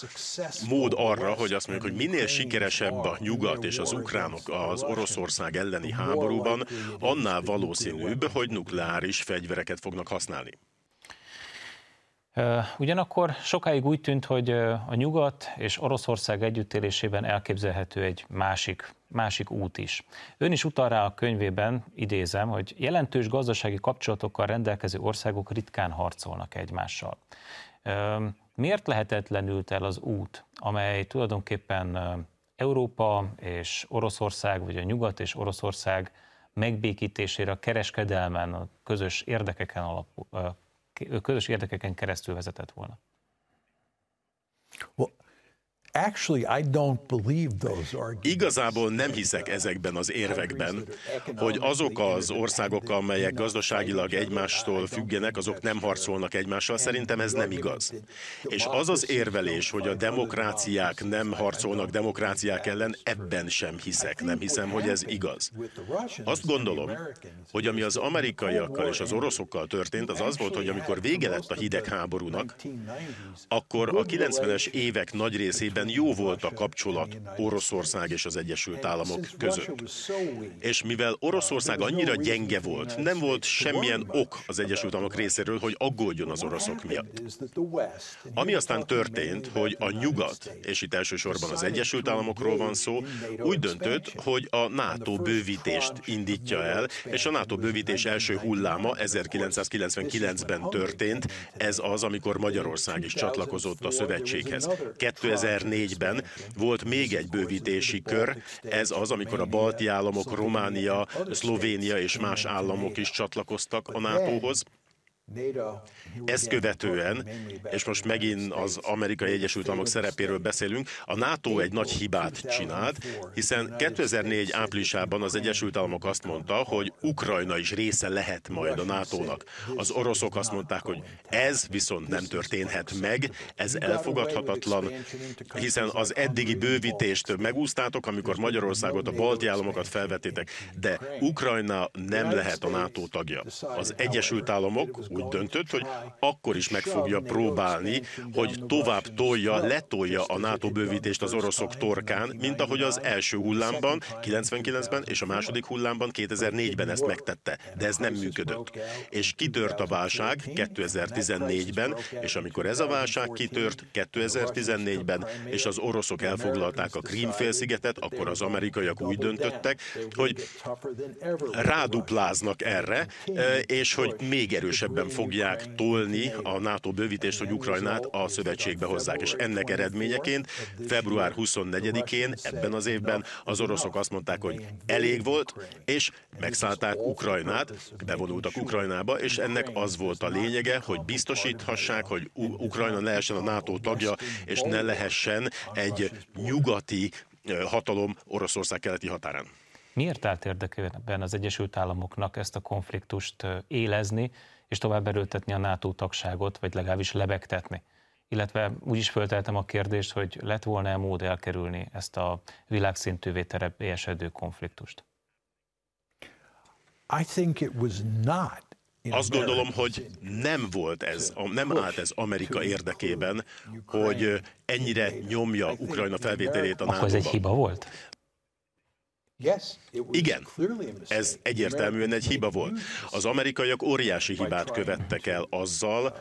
mód arra, hogy azt mondjuk, hogy minél sikeresebb a nyugat és az ukránok az Oroszország elleni háborúban, annál valószínű valószínűbb, hogy nukleáris fegyvereket fognak használni. Ugyanakkor sokáig úgy tűnt, hogy a nyugat és Oroszország együttélésében elképzelhető egy másik, másik út is. Ön is utal rá a könyvében, idézem, hogy jelentős gazdasági kapcsolatokkal rendelkező országok ritkán harcolnak egymással. Miért lehetetlenült el az út, amely tulajdonképpen Európa és Oroszország, vagy a nyugat és Oroszország megbékítésére a kereskedelmen, a közös érdekeken, alapul, közös érdekeken keresztül vezetett volna? Igazából nem hiszek ezekben az érvekben, hogy azok az országok, amelyek gazdaságilag egymástól függenek, azok nem harcolnak egymással. Szerintem ez nem igaz. És az az érvelés, hogy a demokráciák nem harcolnak demokráciák ellen, ebben sem hiszek. Nem hiszem, hogy ez igaz. Azt gondolom, hogy ami az amerikaiakkal és az oroszokkal történt, az az volt, hogy amikor vége lett a hidegháborúnak, akkor a 90-es évek nagy részében hiszen jó volt a kapcsolat Oroszország és az Egyesült Államok között. És mivel Oroszország annyira gyenge volt, nem volt semmilyen ok az Egyesült Államok részéről, hogy aggódjon az oroszok miatt. Ami aztán történt, hogy a nyugat, és itt elsősorban az Egyesült Államokról van szó, úgy döntött, hogy a NATO bővítést indítja el, és a NATO bővítés első hulláma 1999-ben történt. Ez az, amikor Magyarország is csatlakozott a szövetséghez. 2004-ben volt még egy bővítési kör, ez az, amikor a balti államok, Románia, Szlovénia és más államok is csatlakoztak a NATO-hoz. Ezt követően, és most megint az Amerikai Egyesült Államok szerepéről beszélünk, a NATO egy nagy hibát csinált, hiszen 2004 áprilisában az Egyesült Államok azt mondta, hogy Ukrajna is része lehet majd a NATO-nak. Az oroszok azt mondták, hogy ez viszont nem történhet meg, ez elfogadhatatlan, hiszen az eddigi bővítést megúsztátok, amikor Magyarországot, a balti államokat felvetétek, de Ukrajna nem lehet a NATO tagja. Az Egyesült Államok úgy döntött, hogy akkor is meg fogja próbálni, hogy tovább tolja, letolja a NATO bővítést az oroszok torkán, mint ahogy az első hullámban, 99-ben és a második hullámban 2004-ben ezt megtette, de ez nem működött. És kitört a válság 2014-ben, és amikor ez a válság kitört 2014-ben, és az oroszok elfoglalták a Krímfélszigetet, akkor az amerikaiak úgy döntöttek, hogy rádupláznak erre, és hogy még erősebben fogják tolni a NATO bővítést, hogy Ukrajnát a szövetségbe hozzák. És ennek eredményeként február 24-én ebben az évben az oroszok azt mondták, hogy elég volt, és megszállták Ukrajnát, bevonultak Ukrajnába, és ennek az volt a lényege, hogy biztosíthassák, hogy Ukrajna lehessen a NATO tagja, és ne lehessen egy nyugati hatalom Oroszország keleti határán. Miért állt érdekében az Egyesült Államoknak ezt a konfliktust élezni, és tovább erőltetni a NATO tagságot, vagy legalábbis lebegtetni. Illetve úgy is fölteltem a kérdést, hogy lett volna-e mód elkerülni ezt a világszintűvé esedő konfliktust? I think it was not azt gondolom, hogy nem volt ez, nem állt ez Amerika érdekében, hogy ennyire nyomja Ukrajna felvételét a nato Akkor ez egy hiba volt? Igen, ez egyértelműen egy hiba volt. Az amerikaiak óriási hibát követtek el azzal,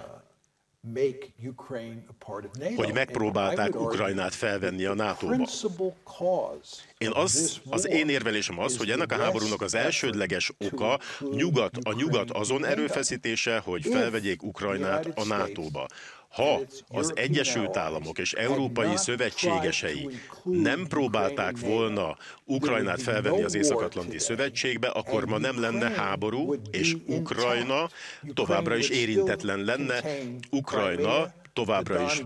hogy megpróbálták Ukrajnát felvenni a NATO-ba. Én az, az én érvelésem az, hogy ennek a háborúnak az elsődleges oka nyugat, a nyugat azon erőfeszítése, hogy felvegyék Ukrajnát a NATO-ba. Ha az Egyesült Államok és európai szövetségesei nem próbálták volna Ukrajnát felvenni az Észak-Atlanti Szövetségbe, akkor ma nem lenne háború, és Ukrajna továbbra is érintetlen lenne. Ukrajna továbbra is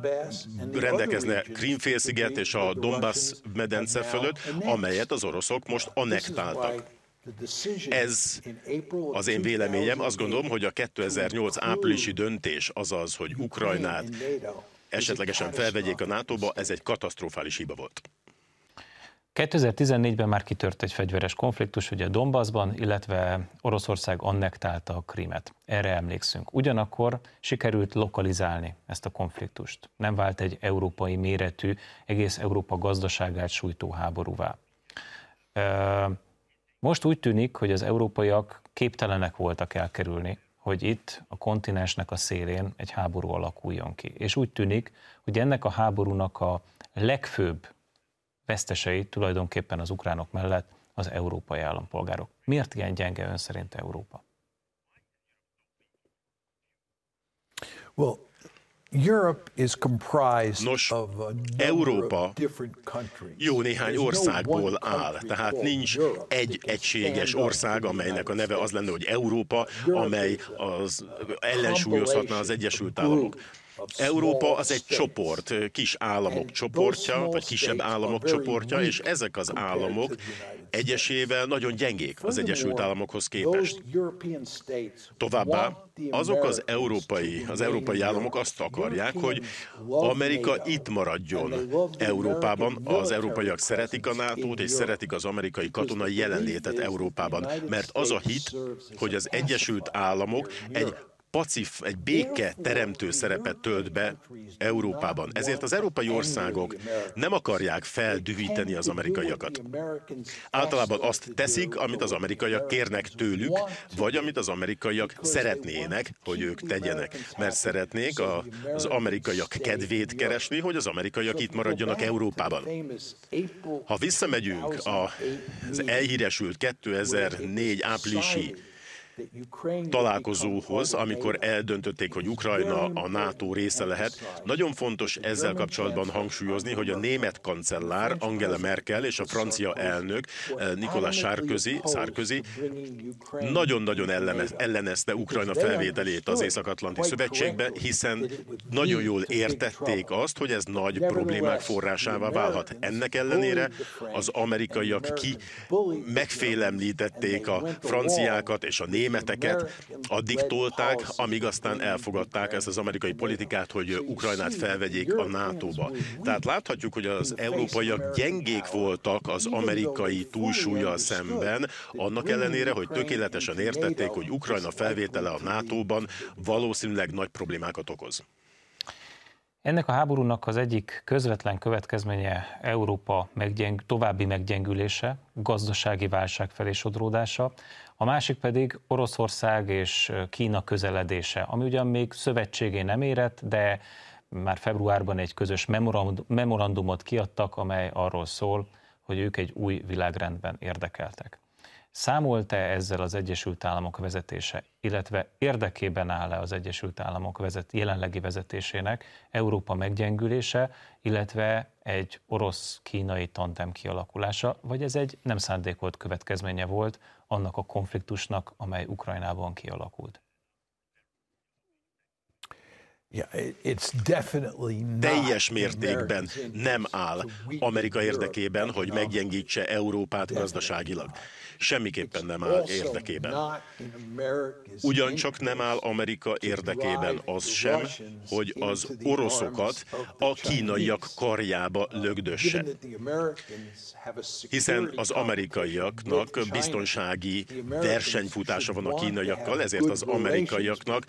rendelkezne Krímfélsziget és a Donbass medence fölött, amelyet az oroszok most anektáltak. Ez az én véleményem. Azt gondolom, hogy a 2008 áprilisi döntés, azaz, hogy Ukrajnát esetlegesen felvegyék a NATO-ba, ez egy katasztrofális hiba volt. 2014-ben már kitört egy fegyveres konfliktus, ugye Donbassban, illetve Oroszország annektálta a Krimet. Erre emlékszünk. Ugyanakkor sikerült lokalizálni ezt a konfliktust. Nem vált egy európai méretű, egész Európa gazdaságát sújtó háborúvá. Most úgy tűnik, hogy az európaiak képtelenek voltak elkerülni, hogy itt a kontinensnek a szélén egy háború alakuljon ki. És úgy tűnik, hogy ennek a háborúnak a legfőbb vesztesei tulajdonképpen az ukránok mellett az európai állampolgárok. Miért ilyen gyenge ön szerint Európa? Well, Nos, Európa jó néhány országból áll, tehát nincs egy egységes ország, amelynek a neve az lenne, hogy Európa, amely az ellensúlyozhatna az Egyesült Államok. Európa az egy csoport, kis államok csoportja, vagy kisebb államok csoportja, és ezek az államok egyesével nagyon gyengék az Egyesült Államokhoz képest. Továbbá azok az európai, az európai államok azt akarják, hogy Amerika itt maradjon Európában. Az európaiak szeretik a nato és szeretik az amerikai katonai jelenlétet Európában, mert az a hit, hogy az Egyesült Államok egy pacif, egy béke teremtő szerepet tölt be Európában. Ezért az európai országok nem akarják feldühíteni az amerikaiakat. Általában azt teszik, amit az amerikaiak kérnek tőlük, vagy amit az amerikaiak szeretnének, hogy ők tegyenek. Mert szeretnék az amerikaiak kedvét keresni, hogy az amerikaiak itt maradjanak Európában. Ha visszamegyünk az elhíresült 2004 áprilisi találkozóhoz, amikor eldöntötték, hogy Ukrajna a NATO része lehet. Nagyon fontos ezzel kapcsolatban hangsúlyozni, hogy a német kancellár Angela Merkel és a francia elnök eh, Nicolas Sarkozy, Sarkozy nagyon-nagyon ellenezte Ukrajna felvételét az Észak-Atlanti Szövetségbe, hiszen nagyon jól értették azt, hogy ez nagy problémák forrásává válhat. Ennek ellenére az amerikaiak ki megfélemlítették a franciákat és a német németeket addig tolták, amíg aztán elfogadták ezt az amerikai politikát, hogy Ukrajnát felvegyék a NATO-ba. Tehát láthatjuk, hogy az európaiak gyengék voltak az amerikai túlsúlyjal szemben, annak ellenére, hogy tökéletesen értették, hogy Ukrajna felvétele a NATO-ban valószínűleg nagy problémákat okoz. Ennek a háborúnak az egyik közvetlen következménye Európa meggyeng, további meggyengülése, gazdasági válság felé sodródása, a másik pedig Oroszország és Kína közeledése, ami ugyan még szövetségé nem érett, de már februárban egy közös memorandumot kiadtak, amely arról szól, hogy ők egy új világrendben érdekeltek. Számolt-e ezzel az Egyesült Államok vezetése, illetve érdekében áll-e az Egyesült Államok vezet, jelenlegi vezetésének Európa meggyengülése, illetve egy orosz-kínai tandem kialakulása, vagy ez egy nem szándékolt következménye volt annak a konfliktusnak, amely Ukrajnában kialakult? Teljes mértékben nem áll Amerika érdekében, hogy meggyengítse Európát gazdaságilag semmiképpen nem áll érdekében. Ugyancsak nem áll Amerika érdekében az sem, hogy az oroszokat a kínaiak karjába lögdösse. Hiszen az amerikaiaknak biztonsági versenyfutása van a kínaiakkal, ezért az amerikaiaknak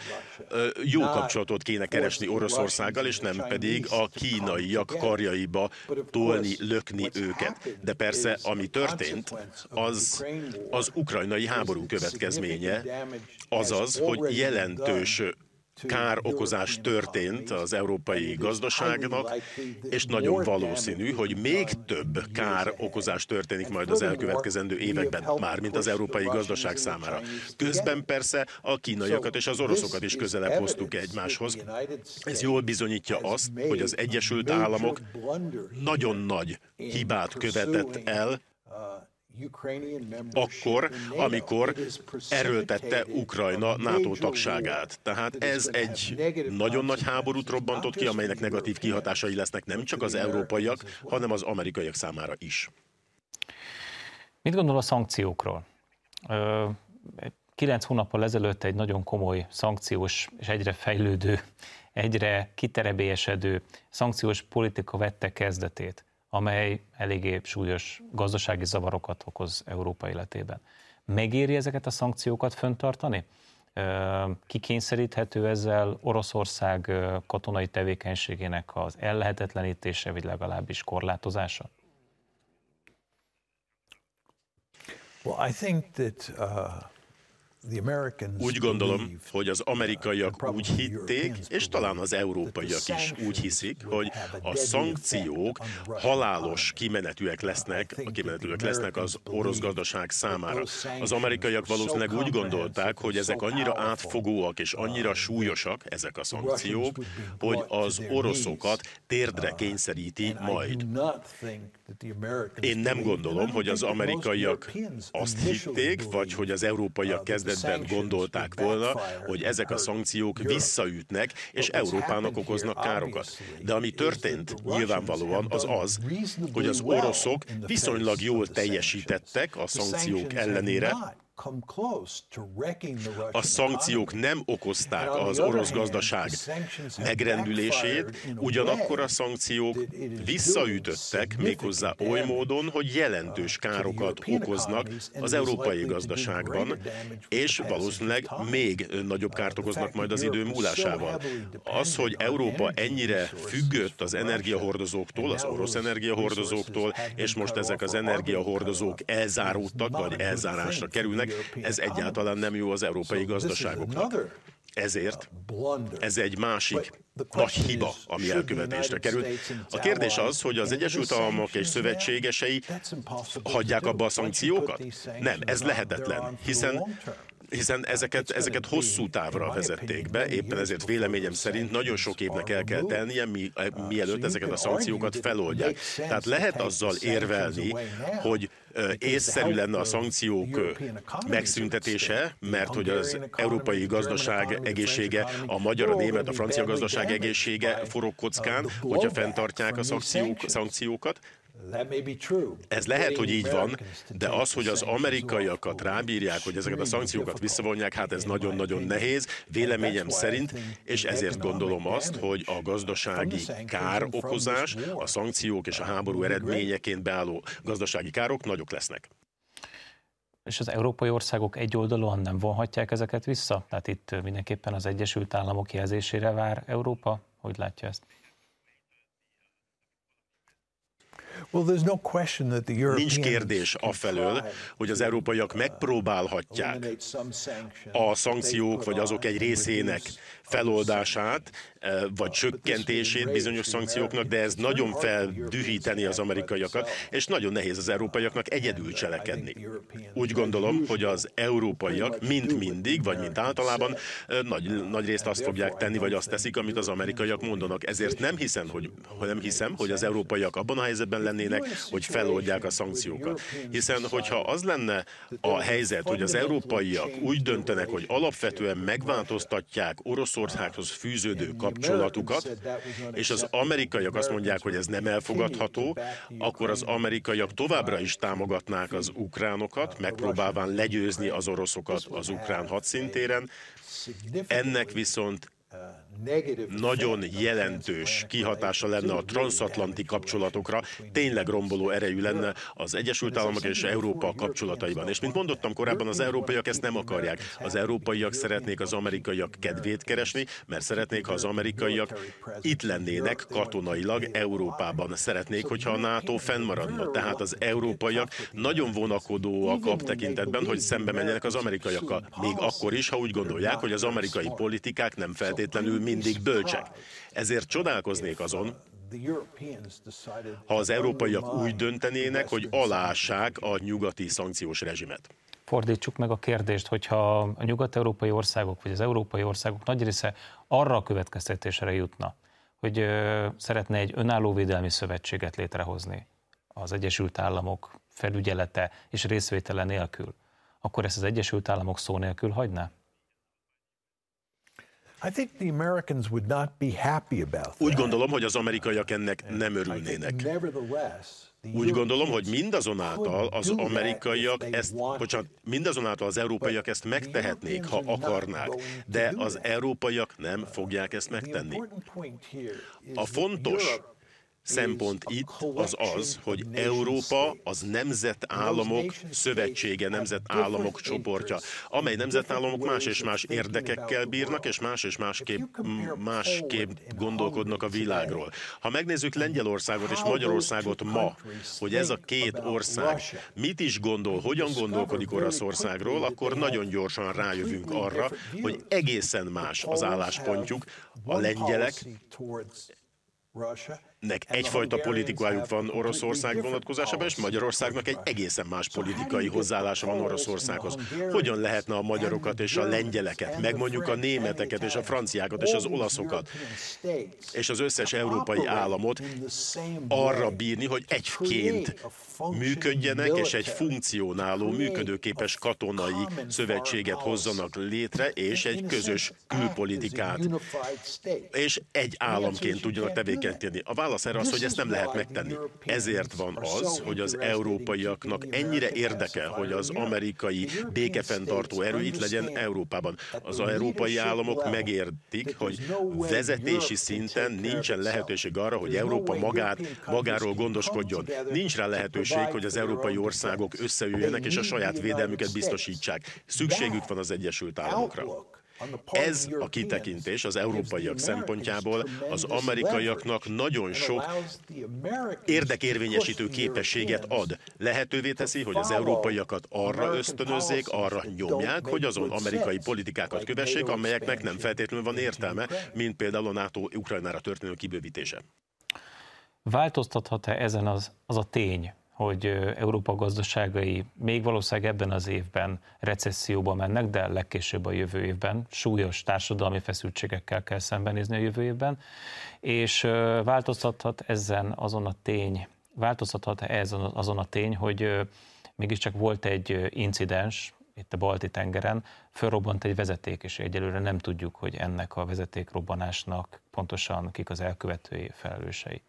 jó kapcsolatot kéne keresni Oroszországgal, és nem pedig a kínaiak karjaiba tolni, lökni őket. De persze, ami történt, az az ukrajnai háború következménye, azaz, hogy jelentős károkozás történt az európai gazdaságnak, és nagyon valószínű, hogy még több károkozás történik majd az elkövetkezendő években, mármint az európai gazdaság számára. Közben persze a kínaiakat és az oroszokat is közelebb hoztuk egymáshoz. Ez jól bizonyítja azt, hogy az Egyesült Államok nagyon nagy hibát követett el, akkor, amikor erőltette Ukrajna NATO tagságát. Tehát ez egy nagyon nagy háborút robbantott ki, amelynek negatív kihatásai lesznek nem csak az európaiak, hanem az amerikaiak számára is. Mit gondol a szankciókról? Kilenc hónappal ezelőtt egy nagyon komoly szankciós és egyre fejlődő, egyre kiterebélyesedő szankciós politika vette kezdetét amely eléggé súlyos gazdasági zavarokat okoz Európa életében. Megéri ezeket a szankciókat föntartani? Kikényszeríthető ezzel Oroszország katonai tevékenységének az ellehetetlenítése, vagy legalábbis korlátozása? Well, I think that uh... Úgy gondolom, hogy az amerikaiak úgy hitték, és talán az európaiak is úgy hiszik, hogy a szankciók halálos kimenetűek lesznek, a kimenetűek lesznek az orosz gazdaság számára. Az amerikaiak valószínűleg úgy gondolták, hogy ezek annyira átfogóak és annyira súlyosak, ezek a szankciók, hogy az oroszokat térdre uh, kényszeríti majd. Én nem gondolom, hogy az amerikaiak azt hitték, vagy hogy az európaiak kezdetben gondolták volna, hogy ezek a szankciók visszaütnek, és Európának okoznak károkat. De ami történt nyilvánvalóan az az, hogy az oroszok viszonylag jól teljesítettek a szankciók ellenére, A szankciók nem okozták az orosz gazdaság megrendülését, ugyanakkor a szankciók visszaütöttek méghozzá oly módon, hogy jelentős károkat okoznak az európai gazdaságban, és valószínűleg még nagyobb kárt okoznak majd az idő múlásával. Az, hogy Európa ennyire függött az energiahordozóktól, az orosz energiahordozóktól, és most ezek az energiahordozók elzáródtak, vagy elzárásra kerülnek, ez egyáltalán nem jó az európai gazdaságoknak. Ezért ez egy másik nagy hiba, ami elkövetésre került. A kérdés az, hogy az Egyesült Államok és szövetségesei hagyják abba a szankciókat? Nem, ez lehetetlen, hiszen hiszen ezeket, ezeket hosszú távra vezették be, éppen ezért véleményem szerint nagyon sok évnek el kell tennie, mi, eh, mielőtt ezeket a szankciókat feloldják. Tehát lehet azzal érvelni, hogy eh, észszerű lenne a szankciók eh, megszüntetése, mert hogy az európai gazdaság egészsége, a magyar, a német, a francia gazdaság egészsége forog kockán, hogyha fenntartják a szankciók, szankciókat, ez lehet, hogy így van, de az, hogy az amerikaiakat rábírják, hogy ezeket a szankciókat visszavonják, hát ez nagyon-nagyon nehéz, véleményem szerint, és ezért gondolom azt, hogy a gazdasági károkozás, a szankciók és a háború eredményeként beálló gazdasági károk nagyok lesznek. És az európai országok egyoldalúan nem vonhatják ezeket vissza? Tehát itt mindenképpen az Egyesült Államok jelzésére vár Európa? Hogy látja ezt? Nincs kérdés afelől, hogy az európaiak megpróbálhatják a szankciók vagy azok egy részének feloldását, vagy csökkentését bizonyos szankcióknak, de ez nagyon feldühíteni az amerikaiakat, és nagyon nehéz az európaiaknak egyedül cselekedni. Úgy gondolom, hogy az európaiak mint mindig, vagy mint általában nagy, nagy részt azt fogják tenni, vagy azt teszik, amit az amerikaiak mondanak. Ezért nem hiszem, hogy, nem hiszem, hogy az európaiak abban a helyzetben lennének, hogy feloldják a szankciókat. Hiszen, hogyha az lenne a helyzet, hogy az európaiak úgy döntenek, hogy alapvetően megváltoztatják Oroszország Oroszországhoz fűződő kapcsolatukat, és az amerikaiak azt mondják, hogy ez nem elfogadható, akkor az amerikaiak továbbra is támogatnák az ukránokat, megpróbálván legyőzni az oroszokat az ukrán hadszintéren. Ennek viszont nagyon jelentős kihatása lenne a transatlanti kapcsolatokra, tényleg romboló erejű lenne az Egyesült Államok és Európa kapcsolataiban. És mint mondottam korábban, az európaiak ezt nem akarják. Az európaiak szeretnék az amerikaiak kedvét keresni, mert szeretnék, ha az amerikaiak itt lennének katonailag Európában. Szeretnék, hogyha a NATO fennmaradna. Tehát az európaiak nagyon vonakodóak a tekintetben, hogy szembe menjenek az amerikaiakkal. Még akkor is, ha úgy gondolják, hogy az amerikai politikák nem feltétlenül mindig bölcsek. Ezért csodálkoznék azon, ha az európaiak úgy döntenének, hogy alássák a nyugati szankciós rezsimet. Fordítsuk meg a kérdést, hogyha a nyugat-európai országok, vagy az európai országok nagy része arra a következtetésre jutna, hogy szeretne egy önálló védelmi szövetséget létrehozni az Egyesült Államok felügyelete és részvétele nélkül, akkor ezt az Egyesült Államok szó nélkül hagyná? Úgy gondolom, hogy az amerikaiak ennek nem örülnének. Úgy gondolom, hogy mindazonáltal az amerikaiak ezt, bocsánat, mindazonáltal az európaiak ezt megtehetnék, ha akarnák, de az európaiak nem fogják ezt megtenni. A fontos szempont itt az az, hogy Európa az nemzetállamok szövetsége, nemzetállamok csoportja, amely nemzetállamok más és más érdekekkel bírnak, és más és másképp, másképp gondolkodnak a világról. Ha megnézzük Lengyelországot és Magyarországot ma, hogy ez a két ország mit is gondol, hogyan gondolkodik Oroszországról, akkor nagyon gyorsan rájövünk arra, hogy egészen más az álláspontjuk. A lengyelek nek egyfajta politikájuk van Oroszország vonatkozásában, és Magyarországnak egy egészen más politikai hozzáállása van Oroszországhoz. Hogyan lehetne a magyarokat és a lengyeleket, meg mondjuk a németeket és a franciákat és az olaszokat, és az összes európai államot arra bírni, hogy egyként működjenek, és egy funkcionáló, működőképes katonai szövetséget hozzanak létre, és egy közös külpolitikát, és egy államként tudjanak tevékenykedni. A válasz erre az, hogy ezt nem lehet megtenni. Ezért van az, hogy az európaiaknak ennyire érdekel, hogy az amerikai békefenntartó erő itt legyen Európában. Az európai államok megértik, hogy vezetési szinten nincsen lehetőség arra, hogy Európa magát, magáról gondoskodjon. Nincs rá lehetőség, hogy az európai országok összeüljenek és a saját védelmüket biztosítsák. Szükségük van az Egyesült Államokra. Ez a kitekintés az európaiak szempontjából az amerikaiaknak nagyon sok érdekérvényesítő képességet ad. Lehetővé teszi, hogy az európaiakat arra ösztönözzék, arra nyomják, hogy azon amerikai politikákat kövessék, amelyeknek nem feltétlenül van értelme, mint például a NATO Ukrajnára történő kibővítése. Változtathat-e ezen az, az a tény, hogy Európa gazdaságai még valószínűleg ebben az évben recesszióba mennek, de legkésőbb a jövő évben súlyos társadalmi feszültségekkel kell szembenézni a jövő évben, és változtathat ezen azon a tény, változtathat ez azon a tény, hogy mégiscsak volt egy incidens, itt a Balti tengeren, fölrobbant egy vezeték, és egyelőre nem tudjuk, hogy ennek a vezetékrobbanásnak pontosan kik az elkövetői felelősei.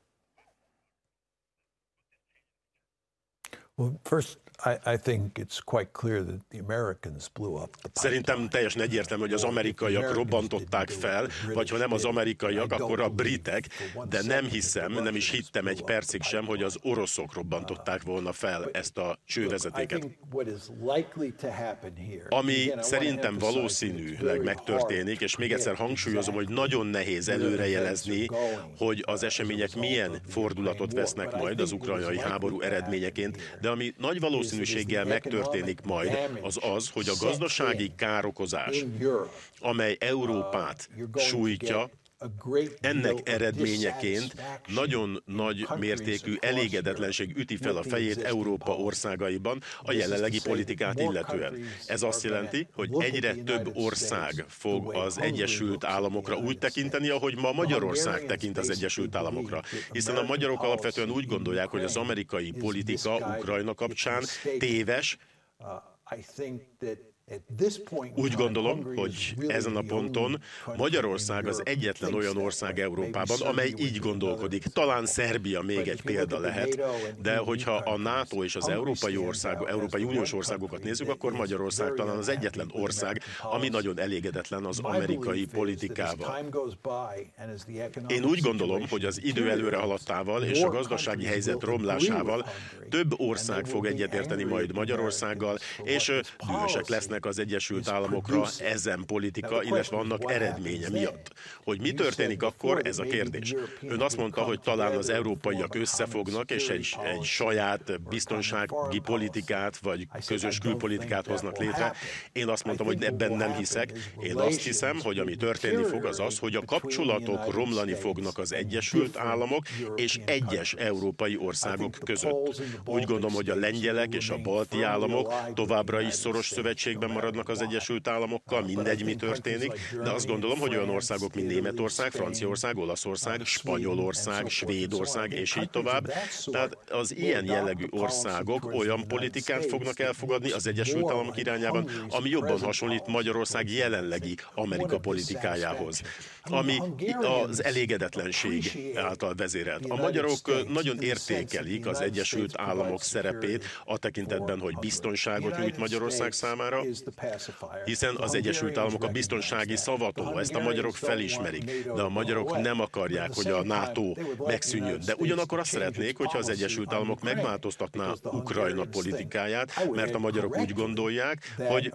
Well, first, Szerintem teljesen egyértelmű, hogy az amerikaiak robbantották fel, vagy ha nem az amerikaiak, akkor a britek, de nem hiszem, nem is hittem egy percig sem, hogy az oroszok robbantották volna fel ezt a csővezetéket. Ami szerintem valószínűleg megtörténik, és még egyszer hangsúlyozom, hogy nagyon nehéz előrejelezni, hogy az események milyen fordulatot vesznek majd az ukrajnai háború eredményeként, de ami nagy valószínű valószínűséggel megtörténik majd, az az, hogy a gazdasági károkozás, amely Európát sújtja, ennek eredményeként nagyon nagy mértékű elégedetlenség üti fel a fejét Európa országaiban a jelenlegi politikát illetően. Ez azt jelenti, hogy egyre több ország fog az Egyesült Államokra úgy tekinteni, ahogy ma Magyarország tekint az Egyesült Államokra. Hiszen a magyarok alapvetően úgy gondolják, hogy az amerikai politika Ukrajna kapcsán téves, úgy gondolom, hogy ezen a ponton Magyarország az egyetlen olyan ország Európában, amely így gondolkodik. Talán Szerbia még egy példa lehet, de hogyha a NATO és az európai országok, Európai Uniós országokat nézzük, akkor Magyarország talán az egyetlen ország, ami nagyon elégedetlen az amerikai politikával. Én úgy gondolom, hogy az idő előre haladtával és a gazdasági helyzet romlásával több ország fog egyetérteni majd Magyarországgal, és dühösek lesznek lesznek az Egyesült Államokra ezen politika, illetve annak eredménye miatt. Hogy mi történik akkor, ez a kérdés. Ön azt mondta, hogy talán az európaiak összefognak, és egy, egy saját biztonsági politikát, vagy közös külpolitikát hoznak létre. Én azt mondtam, hogy ebben nem hiszek. Én azt hiszem, hogy ami történni fog, az az, hogy a kapcsolatok romlani fognak az Egyesült Államok és egyes európai országok között. Úgy gondolom, hogy a lengyelek és a balti államok továbbra is szoros szövetségben kapcsolatban maradnak az Egyesült Államokkal, mindegy, mi történik, de azt gondolom, hogy olyan országok, mint Németország, Franciaország, Olaszország, Spanyolország, Svédország, és így tovább. Tehát az ilyen jellegű országok olyan politikát fognak elfogadni az Egyesült Államok irányában, ami jobban hasonlít Magyarország jelenlegi Amerika politikájához, ami az elégedetlenség által vezérelt. A magyarok nagyon értékelik az Egyesült Államok szerepét a tekintetben, hogy biztonságot nyújt Magyarország számára, hiszen az Egyesült Államok a biztonsági szavatoló, ezt a magyarok felismerik, de a magyarok nem akarják, hogy a NATO megszűnjön. De ugyanakkor azt szeretnék, hogyha az Egyesült Államok megváltoztatná Ukrajna politikáját, mert a magyarok úgy gondolják, hogy,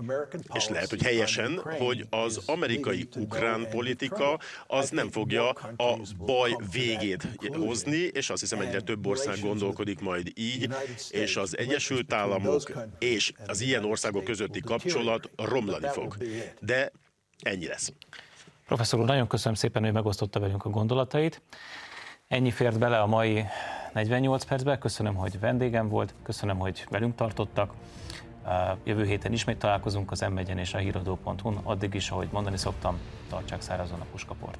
és lehet, hogy helyesen, hogy az amerikai ukrán politika az nem fogja a baj végét hozni, és azt hiszem egyre több ország gondolkodik majd így, és az Egyesült Államok és az ilyen országok közötti kapcsolat kapcsolat romlani fog. De ennyi lesz. Professzor úr, nagyon köszönöm szépen, hogy megosztotta velünk a gondolatait. Ennyi fért bele a mai 48 percbe. Köszönöm, hogy vendégem volt, köszönöm, hogy velünk tartottak. Jövő héten ismét találkozunk az m és a híradó.hu-n. Addig is, ahogy mondani szoktam, tartsák szárazon a puskaport.